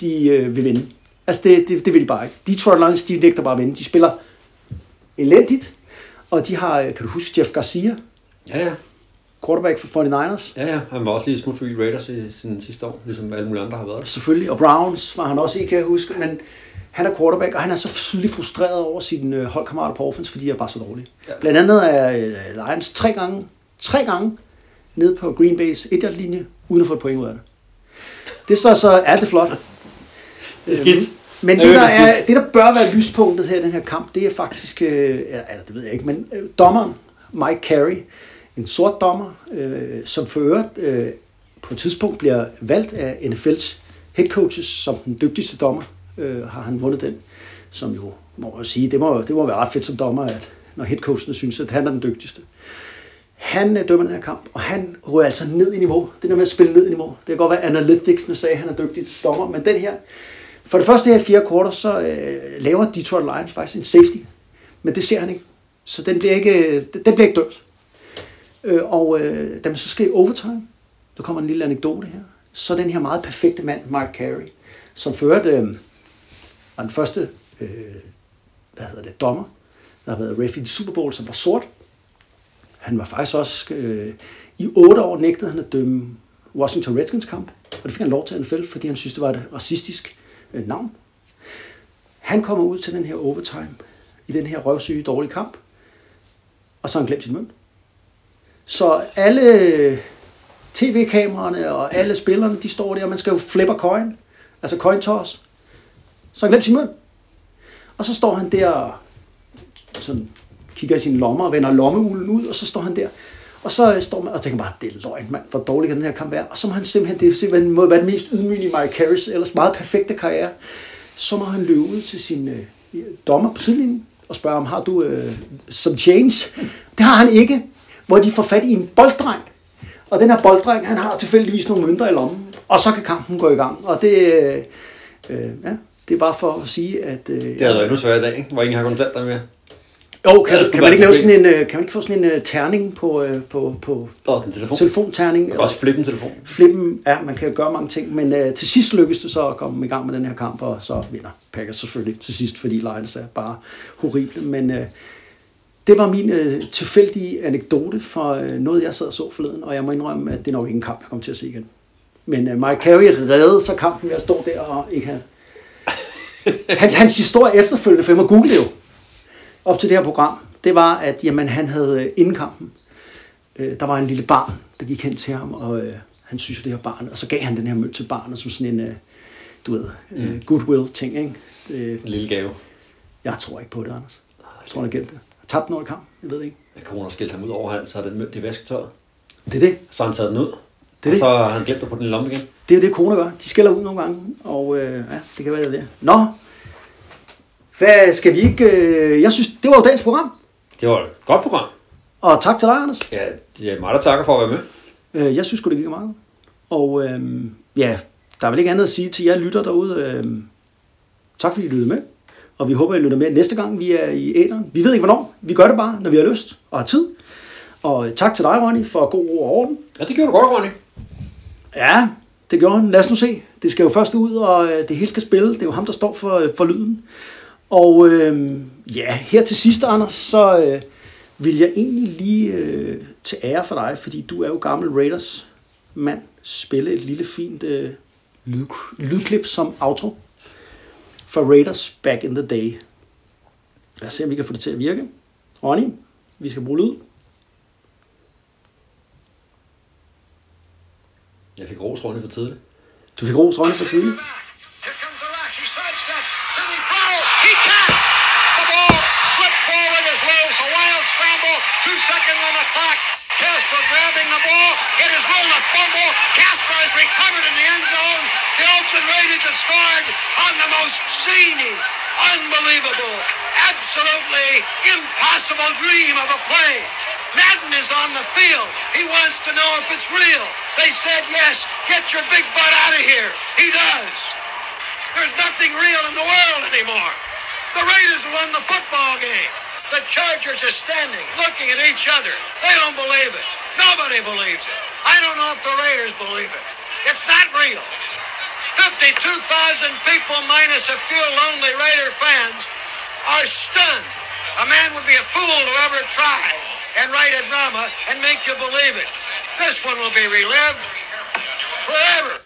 [SPEAKER 2] de øh, vil vinde. Altså det, det, det vil de bare ikke. Detroit Lions, de nægter bare at vinde. De spiller elendigt. Og de har, øh, kan du huske, Jeff Garcia,
[SPEAKER 3] Ja, ja
[SPEAKER 2] quarterback for 49ers.
[SPEAKER 3] Ja, ja. Han var også lige smut forbi Raiders i sin sidste år, ligesom alle mulige andre har været.
[SPEAKER 2] Selvfølgelig, og Browns var han også i, kan jeg huske, men han er quarterback, og han er så selvfølgelig frustreret over sine øh, holdkammerater på offense, fordi de er bare så dårlige.
[SPEAKER 3] Ja.
[SPEAKER 2] Blandt andet er øh, Lions tre gange, tre gange nede på Green Bay's et linje uden at få et point ud af det. Det står så, er det flot.
[SPEAKER 3] Det er skidt.
[SPEAKER 2] Men
[SPEAKER 3] Det er
[SPEAKER 2] der, er, det, der bør være lyspunktet her i den her kamp, det er faktisk, øh, eller det ved jeg ikke, men øh, dommeren, Mike Carey, en sort dommer, øh, som for øvrigt øh, på et tidspunkt bliver valgt af NFL's head coaches som den dygtigste dommer, øh, har han vundet den, som jo, må jeg sige, det må, det må være ret fedt som dommer, at når headcoachen synes, at han er den dygtigste. Han øh, dømmer den her kamp, og han rører altså ned i niveau. Det der med at spille ned i niveau. Det kan godt være, at analyticsene sagde, at han er dygtig dommer, men den her, for det første her i fire kvarter, så øh, laver Detroit Lions faktisk en safety. Men det ser han ikke. Så den bliver ikke, øh, den bliver ikke dømt. Øh, og øh, da man så skal i overtime, der kommer en lille anekdote her, så den her meget perfekte mand, Mark Carey, som førte, øh, var den første, øh, hvad hedder det, dommer, der har været ref i Super Bowl, som var sort. Han var faktisk også, øh, i otte år nægtede han at dømme Washington Redskins kamp, og det fik han lov til at NFL, fordi han synes, det var et racistisk øh, navn. Han kommer ud til den her overtime, i den her røvsyge, dårlige kamp, og så har han glemt sin mønt. Så alle tv-kameraerne og alle spillerne, de står der, og man skal jo flipper coin, altså coin toss. Så han glemte sin mønt. Og så står han der og sådan, kigger i sine lommer og vender lommeulen ud, og så står han der. Og så står man og tænker bare, det er løgn, mand, hvor dårlig kan den her kamp være. Og så må han simpelthen, det er simpelthen må være den mest ydmygende Mike Harris, ellers meget perfekte karriere. Så må han løbe ud til sin øh, dommer på sidelinjen og spørge om, har du øh, some change? Det har han ikke, hvor de får fat i en bolddreng. Og den her bolddreng, han har tilfældigvis nogle mønter i lommen, og så kan kampen gå i gang. Og det, øh, øh, ja, det er bare for at sige, at... Øh,
[SPEAKER 3] Det havde været endnu sværere i dag, ikke? hvor ingen har kontanter mere.
[SPEAKER 2] jo, kan, kan, man ikke lave sådan en, øh, kan man ikke få sådan en uh, terning på, uh, på, på
[SPEAKER 3] Og en telefon.
[SPEAKER 2] telefonterning?
[SPEAKER 3] Man kan også flippe en telefon.
[SPEAKER 2] Flippen, ja, man kan gøre mange ting, men uh, til sidst lykkedes det så at komme i gang med den her kamp, og så vinder Packers selvfølgelig til sidst, fordi Lions er bare horrible. Men uh, det var min uh, tilfældige anekdote for uh, noget, jeg sad og så forleden, og jeg må indrømme, at det er nok ikke en kamp, jeg kommer til at se igen. Men uh, Mike Carey reddede så kampen ved at stå der og ikke have... Hans, hans historie efterfølgende, for jeg må google det jo, op til det her program, det var, at jamen, han havde øh, inden kampen, øh, der var en lille barn, der gik hen til ham, og øh, han synes det her barn, og så gav han den her mønt til barnet som sådan en, øh, du ved, øh, goodwill ting, ikke? Det,
[SPEAKER 3] En lille gave.
[SPEAKER 2] jeg tror ikke på det, Anders. Jeg tror, han har gemt det. Tabt den over kamp, jeg ved det ikke.
[SPEAKER 3] Jeg kunne have skilt ham ud over halsen, så har den mønt i vasketøjet.
[SPEAKER 2] Det er det.
[SPEAKER 3] Så har han taget den ud.
[SPEAKER 2] Det er
[SPEAKER 3] og
[SPEAKER 2] det.
[SPEAKER 3] så har han glemt at putte den i lommen igen.
[SPEAKER 2] Det er det, koner gør. De skælder ud nogle gange, og øh, ja, det kan være det. er det. Nå, hvad skal vi ikke... Øh, jeg synes, det var jo dagens program.
[SPEAKER 3] Det var et godt program.
[SPEAKER 2] Og tak til dig, Anders.
[SPEAKER 3] Ja, det er mig, der takker for at være med.
[SPEAKER 2] Øh, jeg synes det gik meget. Og øh, ja, der er vel ikke andet at sige til jer lytter derude. Øh, tak fordi I lyttede med. Og vi håber, I lytter med næste gang, vi er i æderen. Vi ved ikke, hvornår. Vi gør det bare, når vi har lyst og har tid. Og tak til dig, Ronny, for god ro og orden.
[SPEAKER 3] Ja, det gjorde du godt, Ronny.
[SPEAKER 2] Ja, det gjorde han. Lad os nu se. Det skal jo først ud, og øh, det hele skal spille. Det er jo ham, der står for, øh, for lyden. Og øh, ja, her til sidst, Anders, så øh, vil jeg egentlig lige øh, til ære for dig, fordi du er jo gammel Raiders mand, spille et lille fint øh, lyd, lydklip som outro for Raiders back in the day. Lad os se, om vi kan få det til at virke. Ronny, vi skal bruge lyd.
[SPEAKER 3] Jeg fik ros Ronny for tidligt.
[SPEAKER 2] Du fik ros, Ronny, for tidligt.
[SPEAKER 4] Casper grabbing the ball. It is rolled a fumble. Casper is recovered in the end zone. The Oakland Raiders have scored on the most zany, unbelievable, absolutely impossible dream of a play. Madden is on the field. He wants to know if it's real. They said yes. Get your big butt out of here. He does.
[SPEAKER 2] There's nothing real in the world anymore. The Raiders won the football game. The Chargers are standing, looking at each other. They don't believe it. Nobody believes it. I don't know if the Raiders believe it. It's not real. 52,000 people minus a few lonely Raider fans are stunned. A man would be a fool to ever try and write a drama and make you believe it. This one will be relived forever.